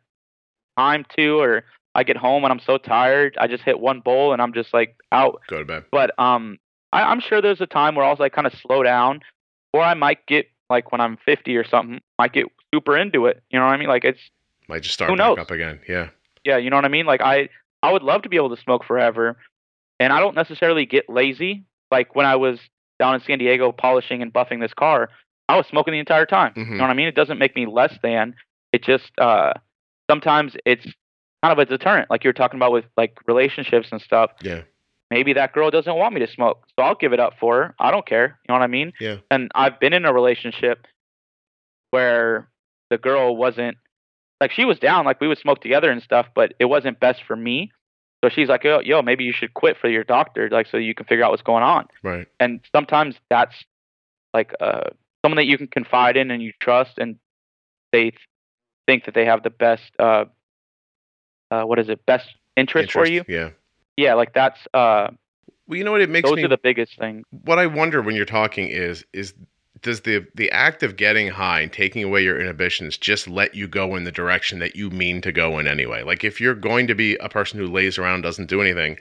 time to, or I get home and I'm so tired. I just hit one bowl and I'm just like out. Go to bed. But um, I, I'm sure there's a time where I'll like kind of slow down, or I might get like when I'm 50 or something, might get super into it. You know what I mean? Like it's Might just start back knows? up again. Yeah. yeah, you know what I mean? Like I I would love to be able to smoke forever. And I don't necessarily get lazy. Like when I was down in San Diego polishing and buffing this car, I was smoking the entire time. Mhm. You know what I mean? It doesn't make me less than. It just uh sometimes it's kind of a deterrent, like you were talking about with like relationships and stuff. Yeah. Maybe that girl doesn't want me to smoke, so I'll give it up for her. I don't care. You know what I mean? Yeah. And I've been in a relationship where the girl wasn't like she was down, like we would smoke together and stuff, but it wasn't best for me. So she's like, yo, yo, maybe you should quit for your doctor, like so you can figure out what's going on. Right. And sometimes that's like uh, someone that you can confide in and you trust, and they th- think that they have the best, uh, uh, what is it, best interest, for you. Yeah. Yeah, like that's uh, Well, you know what it makes those me are the biggest things. what I wonder when you're talking is is does the the act of getting high and taking away your inhibitions just let you go in the direction that you mean to go in anyway? Like if you're going to be a person who lays around doesn't do anything,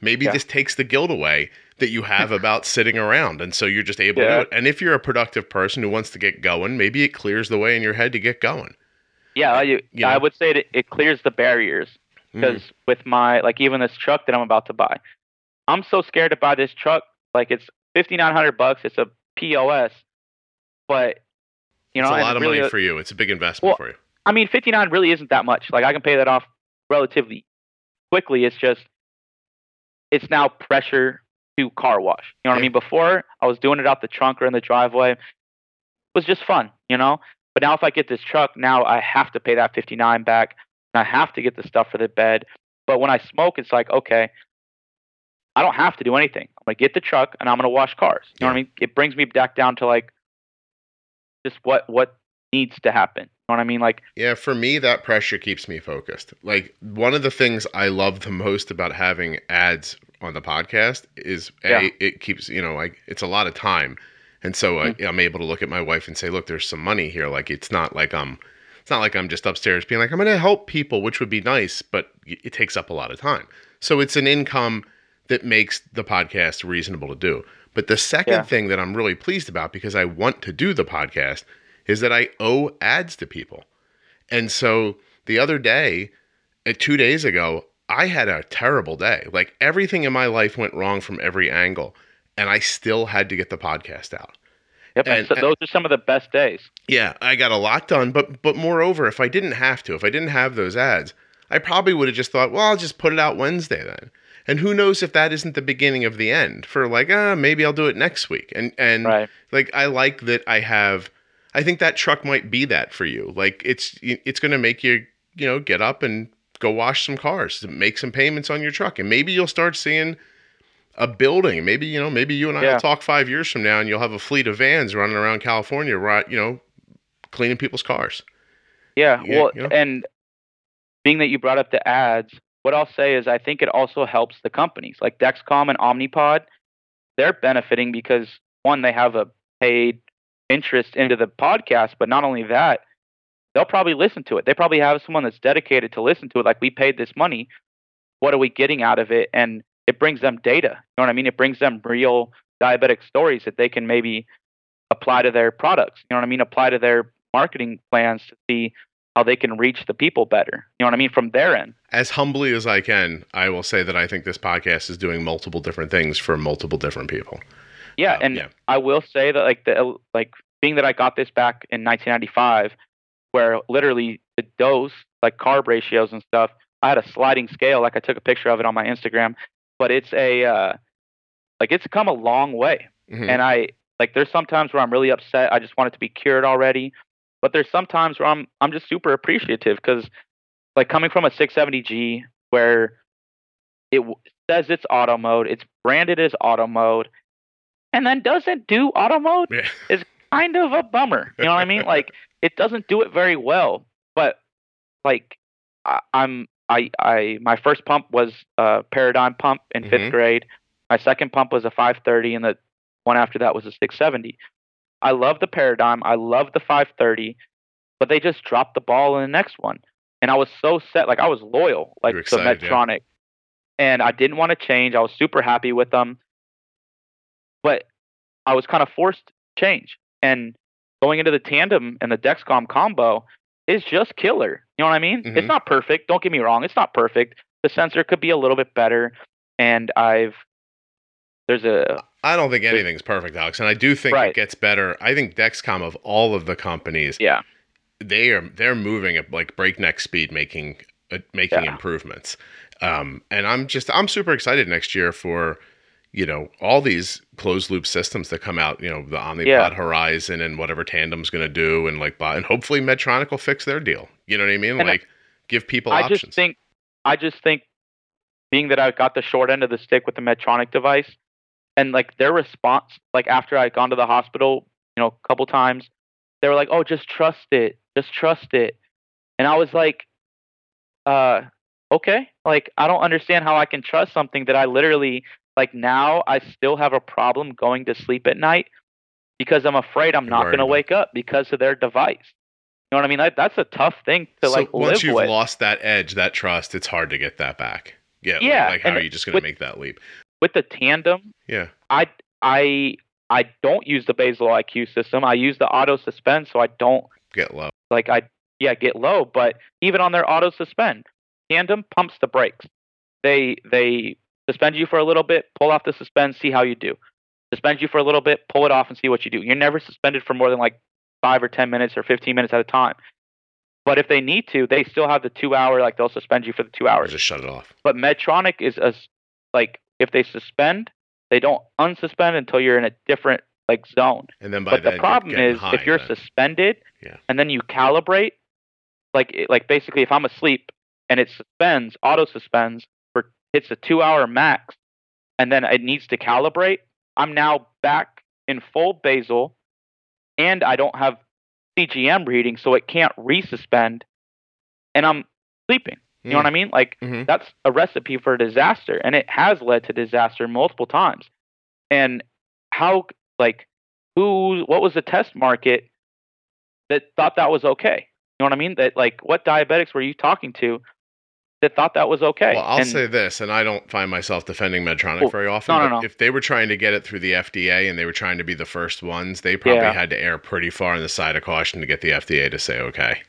maybe Yeah. this takes the guilt away that you have about sitting around and so you're just able to do it. And if you're a productive person who wants to get going, maybe it clears the way in your head to get going. Yeah, I, you I would say that it clears the barriers Mm. because with my like even this truck that I'm about to buy, I'm so scared to buy this truck. Like it's fifty nine hundred bucks. It's a POS, but you know, it's a lot of really, money for you. It's a big investment Well, for you. I mean, fifty nine really isn't that much. Like I can pay that off relatively quickly. It's just it's now pressure to car wash. You know what Yeah. I mean? Before I was doing it out the trunk or in the driveway. It was just fun, you know. But now if I get this truck, now I have to pay that fifty nine back, and I have to get the stuff for the bed. But when I smoke, it's like okay, I don't have to do anything. I'm gonna get the truck and I'm gonna wash cars. You know what I mean? It brings me back down to like just what what needs to happen. You know what I mean? Like Yeah, for me, that pressure keeps me focused. Like, one of the things I love the most about having ads on the podcast is a Yeah. it keeps you know like it's a lot of time, and so I, Mm-hmm. I'm able to look at my wife and say, look, there's some money here. Like it's not like I'm it's not like I'm just upstairs being like I'm going to help people, which would be nice, but it takes up a lot of time. So it's an income that makes the podcast reasonable to do. But the second Yeah. thing that I'm really pleased about because I want to do the podcast is that I owe ads to people. And so the other day, uh, two days ago, I had a terrible day. Like everything in my life went wrong from every angle, and I still had to get the podcast out. Yep. And, And- so those are some of the best days. Yeah, I got a lot done, but but moreover, if I didn't have to, if I didn't have those ads, I probably would have just thought, well, I'll just put it out Wednesday then. And who knows if that isn't the beginning of the end for like, ah, maybe I'll do it next week. And and Right. like I like that I have I think that truck might be that for you. Like it's it's going to make you, you know, get up and go wash some cars, make some payments on your truck and maybe you'll start seeing a building. Maybe, you know, maybe you and I Yeah. will talk 5 years from now and you'll have a fleet of vans running around California, right, you know, cleaning people's cars. Yeah. Yeah, well, you know? and being that you brought up the ads, what I'll say is I think it also helps the companies like Dexcom and Omnipod. They're benefiting because one, they have a paid interest into the podcast, but not only that, they'll probably listen to it. They probably have someone that's dedicated to listen to it. Like we paid this money, what are we getting out of it? And it brings them data. You know what I mean? It brings them real diabetic stories that they can maybe apply to their products. You know what I mean? Apply to their marketing plans to see how they can reach the people better. You know what I mean? From their end. As humbly as I can, I will say that I think this podcast is doing multiple different things for multiple different people. Yeah, Um, and yeah. I will say that like the like being that I got this back in 1995, where literally the dose like carb ratios and stuff, I had a sliding scale. Like I took a picture of it on my Instagram, but it's a uh, like it's come a long way. Mhm. And I like there's sometimes where I'm really upset. I just want it to be cured already. But there's sometimes where I'm I'm just super appreciative because like coming from a 670G where it w- says it's auto mode, it's branded as auto mode, and then doesn't do auto mode Yeah. kind of a bummer. You know what I mean? (laughs) Like it doesn't do it very well. But like I, I'm I I my first pump was a paradigm pump in Mhm. fifth grade. My second pump was a 530, and the one after that was a 670. I love the paradigm. I love the 530, but they just dropped the ball in the next one, and I was so set. Like I was loyal, like to excited, yeah. And I didn't want to change. I was super happy with them, but I was kind of forced to change. And going into the tandem and the Dexcom combo is just killer. You know what I mean? Mhm. It's not perfect. Don't get me wrong. It's not perfect. The sensor could be a little bit better. And I've there's a I don't think anything's perfect, Alex, and I do think it gets better. I think Dexcom of all of the companies, yeah they are they're moving at like breakneck speed, making uh, making Yeah. improvements. Um, and I'm just I'm super excited next year for you know all these closed loop systems that come out. You know the Omnipod Yeah. Horizon and whatever Tandem's going to do, and like and hopefully Medtronic will fix their deal. You know what I mean? And I- like give people I options. just think I just think being that I got the short end of the stick with the Medtronic device and like their response like after I had gone to the hospital, you know, a couple times, they were like, "Oh, just trust it. Just trust it." And I was like, uh okay. Like I don't understand how I can trust something that I literally like now I still have a problem going to sleep at night because I'm afraid I'm not going to wake up because of their device. You know what I mean? That, that's a tough thing to so like once you've with. lost that edge, that trust, it's hard to get that back. Yeah, like- Yeah, Like, how and are you just going to make that leap? With the tandem, Yeah. I I I don't use the basal IQ system. I use the auto suspend, so I don't Get low. like I yeah get low. But even on their auto suspend, tandem pumps the brakes. They they suspend you for a little bit, pull off the suspend, see how you do. Suspend you for a little bit, pull it off, and see what you do. You're never suspended for more than like five or ten minutes or fifteen minutes at a time. But if they need to, they still have the two hour. Like they'll suspend you for the two hours. just shut it off. But Medtronic is a like if they suspend, they don't unsuspend until you're in a different like zone. And then by But then, the problem is high if you're then. suspended Yeah. and then you calibrate, like like basically if I'm asleep and it suspends, auto suspends for hits a two hour max, and then it needs to calibrate, I'm now back in full basal, and I don't have CGM reading, so it can't resuspend, and I'm sleeping. You know what I mean? Like Mhm. that's a recipe for disaster, and it has led to disaster multiple times. And how, like, who, what was the test market that thought that was okay? You know what I mean? That like, what diabetics were you talking to that thought that was okay? Well, I'll And- say this, and I don't find myself defending Medtronic Oh, very often. no, no, no. If they were trying to get it through the FDA and they were trying to be the first ones, they probably Yeah. had to err pretty far on the side of caution to get the FDA to say okay.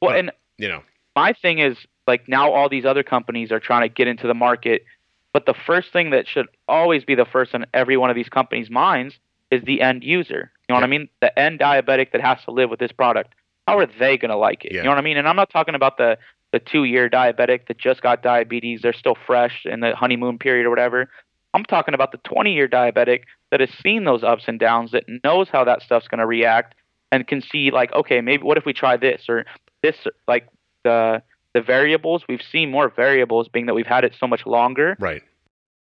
well, but- and You know, my thing is like now all these other companies are trying to get into the market, but the first thing that should always be the first in every one of these companies' minds is the end user. You know what I mean? The end diabetic that has to live with this product. How are they going to like it? Yeah. You know what I mean? And I'm not talking about the the two year diabetic that just got diabetes. They're still fresh in the honeymoon period or whatever. I'm talking about the 20 year diabetic that has seen those ups and downs, that knows how that stuff's going to react, and can see like, okay, maybe what if we try this or this? Like the the variables, we've seen more variables being that we've had it so much longer. right?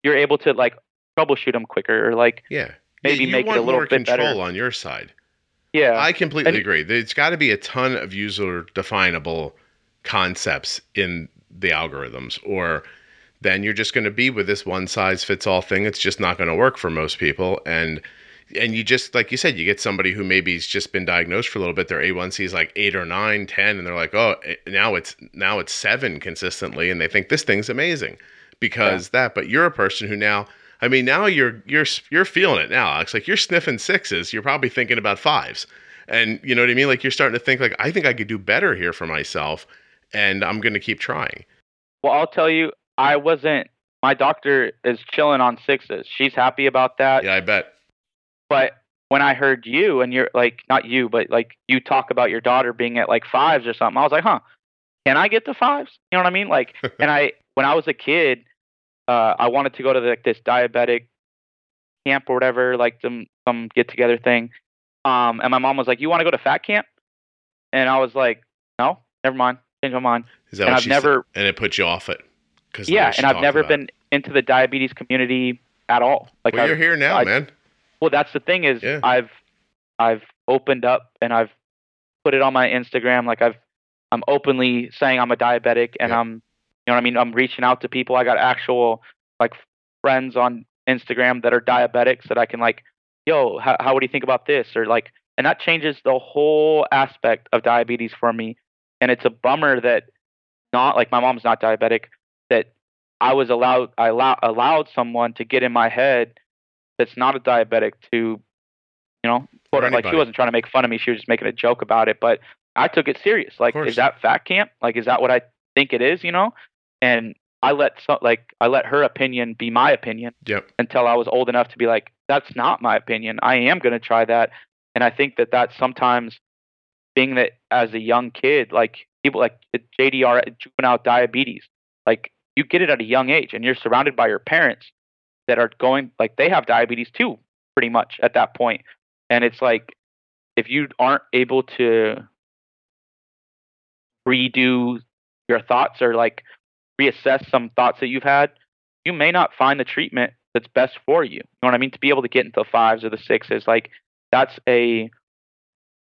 You're able to like troubleshoot them quicker or like Yeah. Maybe yeah, make it a little more bit better. control on your side. yeah, I completely And- agree. There's got to be a ton of user definable concepts in the algorithms, or then you're just going to be with this one size fits all thing. It's just not going to work for most people, and and you just like you said, you get somebody who maybe's just been diagnosed for a little bit. Their A1C is like eight or nine, ten, and they're like, oh, eh, now it's now it's seven consistently, and they think this thing's amazing because that. But you're a person who now. I mean, now you're you're you're feeling it now, Alex. Like you're sniffing sixes. You're probably thinking about fives, and you know what I mean. Like you're starting to think like I think I could do better here for myself, and I'm going to keep trying. Well, I'll tell you, I wasn't. My doctor is chilling on sixes. She's happy about that. Yeah, I bet. But when I heard you and you're like, not you, but like you talk about your daughter being at like fives or something, I was like, huh, can I get to fives? You know what I mean? Like, (laughs) and I, when I was a kid, uh, I wanted to go to like this diabetic camp or whatever, like some some get together thing. Um, and my mom was like, "You want to go to fat camp?" And I was like, "No, never mind, change my mind." Is that And I've never- said? And it put you off it. Cause Yeah, and I've never been into the diabetes community at all. Like, Well, I've- you're here now, I- man. Well, that's the thing is Yeah. I've I've opened up and I've put it on my Instagram. Like I've I'm openly saying I'm a diabetic and Yeah. I'm you know what I mean. I'm reaching out to people. I got actual like friends on Instagram that are diabetics that I can like, yo, how, how would you think about this or like, and that changes the whole aspect of diabetes for me. And it's a bummer that not like my mom's not diabetic that I was allowed I allow, allowed someone to get in my head that's not a diabetic to you know quote, like she wasn't trying to make fun of me she was just making a joke about it but I took it serious. Like is that fat camp? Like is that what I think it is you know? And I let so, like I let her opinion be my opinion Yep. until I was old enough to be like that's not my opinion. I am going to try that. And I think that that sometimes being that as a young kid like people like JDR juvenile diabetes like you get it at a young age and you're surrounded by your parents that are going like they have diabetes too pretty much at that point. And it's like if you aren't able to redo your thoughts or like reassess some thoughts that you've had you may not find the treatment that's best for you. You know what i mean? To be able to get into the fives or the sixes like that's a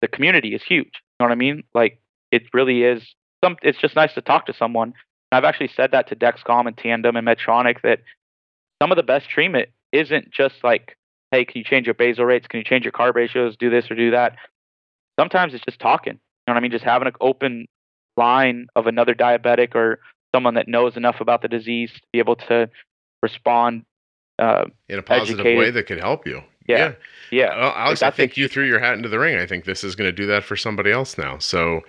the community is huge. You know what i mean? Like it really is some it's just nice to talk to someone. I've actually said that to Dexcom and Tandem and Medtronic that some of the best treatment isn't just like, hey, can you change your basal rates? Can you change your carb ratios? Do this or do that. Sometimes it's just talking. You know what I mean? Just having an open line of another diabetic or someone that knows enough about the disease to be able to respond. Uh, In a positive Educated. way that could help you. Yeah. yeah, Well, Alex, I that's a think you threw your hat into the ring. I think this is going to do that for somebody else now. So,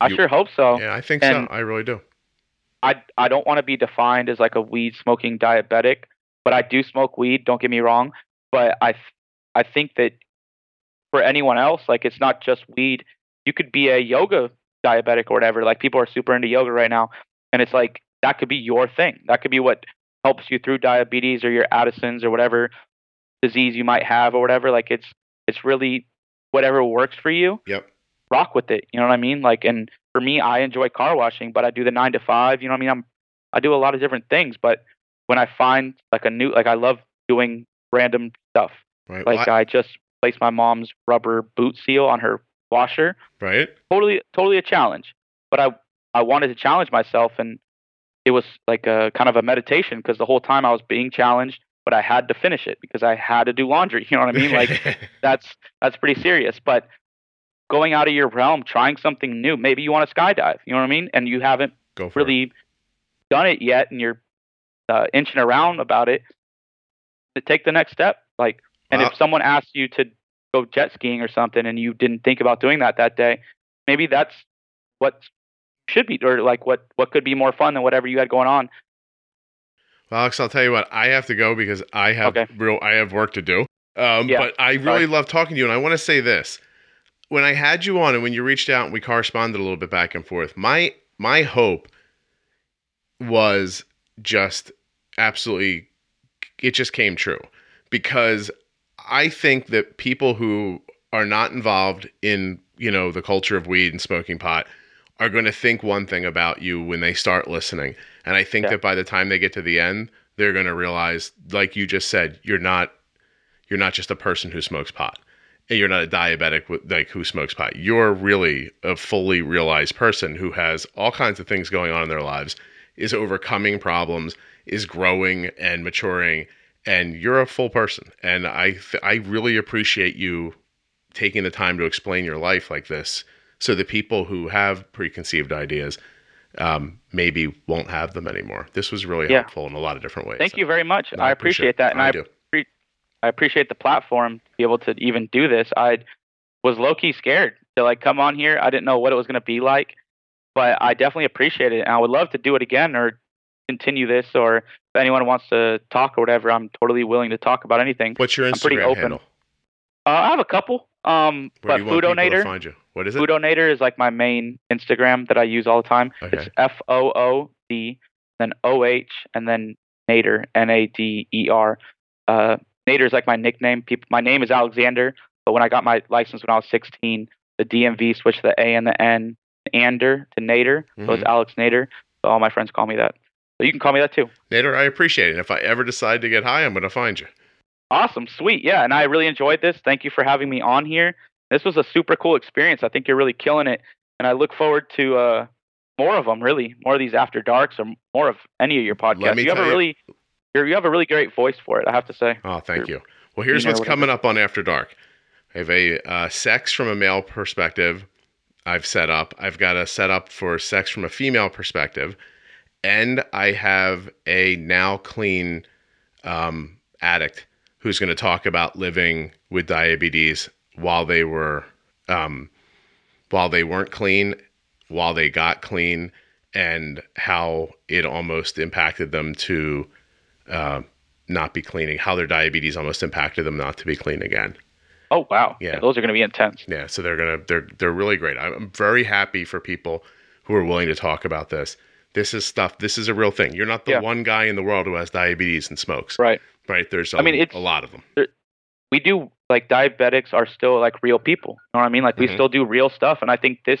I You- sure hope so. yeah, I think and- so. I really do. I I don't want to be defined as like a weed smoking diabetic, but I do smoke weed. Don't get me wrong, but I I think that for anyone else, like it's not just weed. You could be a yoga diabetic or whatever. Like people are super into yoga right now, and it's like that could be your thing. That could be what helps you through diabetes or your Addison's or whatever disease you might have or whatever. Like it's it's really whatever works for you Yep. rock with it. You know what I mean? Like, and for me, I enjoy car washing, but I do the nine to five. You know what I mean? I'm, I do a lot of different things, but when I find like a new, like I love doing random stuff. Right. Like Well, I- I just placed my mom's rubber boot seal on her washer. right. Totally, totally a challenge. But I, I wanted to challenge myself, and it was like a kind of a meditation because the whole time I was being challenged, but I had to finish it because I had to do laundry. (laughs) You know what I mean? Like (laughs) that's that's pretty serious. But going out of your realm, trying something new. Maybe you want to skydive. You know what I mean? And you haven't Go for really it. done it yet, and you're uh, inching around about it. To take the next step, like, and Wow. if someone asks you to go jet skiing or something, and you didn't think about doing that that day, maybe that's what should be, or like what what could be more fun than whatever you had going on. Well, Alex, I'll tell you what. I have to go because I have Okay. real. I have work to do. Um, Yeah. But I really Sorry. love talking to you, and I want to say this: when I had you on, and when you reached out, and we corresponded a little bit back and forth. My my hope was just absolutely. It just came true because I think that people who are not involved in you know the culture of weed and smoking pot are going to think one thing about you when they start listening and i think Yeah. that by the time they get to the end they're going to realize like you just said you're not you're not just a person who smokes pot and you're not a diabetic with, like who smokes pot you're really a fully realized person who has all kinds of things going on in their lives is overcoming problems is growing and maturing and you're a full person and i th- i really appreciate you taking the time to explain your life like this so that people who have preconceived ideas um, maybe won't have them anymore. This was really Yeah. helpful in a lot of different ways. Thank you very much. No, I appreciate that, and I, do. I appreciate the platform to be able to even do this. I was low key scared to like come on here. I didn't know what it was going to be like, but I definitely appreciate it, and I would love to do it again or continue this. Or if anyone wants to talk or whatever, I'm totally willing to talk about anything. What's your Instagram I'm pretty open. handle? Uh, I have a couple, um, Where but do you want people to Foodohnader, find you? What is it? Foodohnader is like my main Instagram that I use all the time. Okay. It's F O O D, then O H, and then Nader, N A D E R. Uh, Nader is like my nickname. People, my name is Alexander, but when I got my license when I was 16, the DMV switched the A and the N, Ander to Nader, so Mm-hmm. it's Alex Nader. So all my friends call me that. So you can call me that too. Nader, I appreciate it. If I ever decide to get high, I'm going to find you. Awesome, sweet, yeah. And I really enjoyed this. Thank you for having me on here. This was a super cool experience. I think you're really killing it, and I look forward to uh, more of them. Really, more of these after darks, or more of any of your podcasts. You have a really, you're, you have a really great voice for it. I have to say. Oh, thank Sure. you. Well, here's You know what's what coming up on After Dark. I have a uh, sex from a male perspective. I've set up. I've got a set up for sex from a female perspective, and I have a now clean um, addict who's going to talk about living with diabetes while they were um, while they weren't clean, while they got clean, and how it almost impacted them to uh, not be cleaning, how their diabetes almost impacted them not to be clean again. Oh wow, Yeah. those are going to be intense. Yeah, so they're gonna they're they're really great. I'm very happy for people who are willing to talk about this. This is stuff. This is a real thing. You're not the Yeah. one guy in the world who has diabetes and smokes, Right. right? There's a, I mean, it's- a lot of them. We do like diabetics are still like real people. You know what I mean? Like we Mhm. still do real stuff, and I think this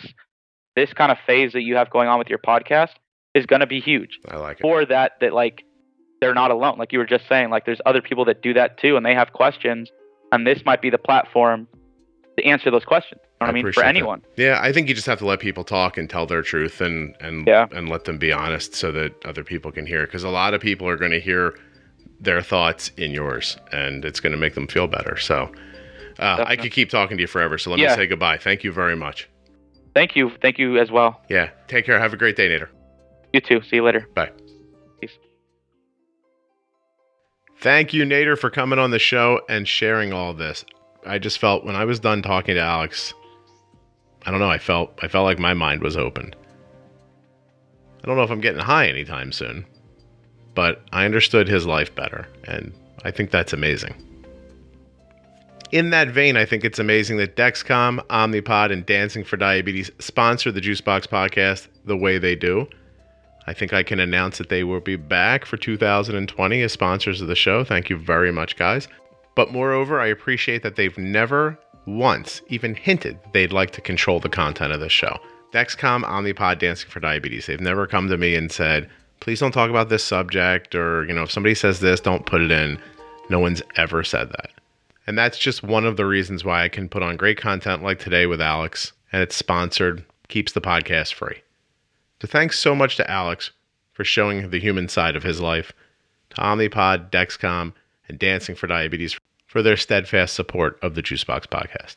this kind of phase that you have going on with your podcast is going to be huge. I like it. for that that like they're not alone like you were just saying like there's other people that do that too and they have questions and this might be the platform to answer those questions you know what I i mean for appreciate that. anyone Yeah, I think you just have to let people talk and tell their truth and and Yeah. and let them be honest so that other people can hear. Because a lot of people are going to hear their thoughts in yours, and it's going to make them feel better. So. Uh, I could keep talking to you forever, so let me say goodbye. Thank you very much. thank you thank you as well Yeah, take care. Have a great day, Nader. you too see you later Bye. Thank you, Nader, for coming on the show and sharing all this. I just felt when I was done talking to Alex, I don't know, I felt I felt like my mind was opened. I don't know if I'm getting high anytime soon, but I understood his life better, and I think that's amazing. In that vein, I think it's amazing that Dexcom, Omnipod, and Dancing for Diabetes sponsor the Juicebox podcast the way they do. I think I can announce that they will be back for 2020 as sponsors of the show. Thank you very much, guys. But moreover, I appreciate that they've never once even hinted they'd like to control the content of this show. Dexcom, Omnipod, Dancing for Diabetes. They've never come to me and said, please don't talk about this subject, or, you know, if somebody says this, don't put it in. No one's ever said that. And that's just one of the reasons why I can put on great content like today with Alex, and it's sponsored, keeps the podcast free. So thanks so much to Alex for showing the human side of his life, to Omnipod, Dexcom, and Dancing for Diabetes for their steadfast support of the Juicebox podcast.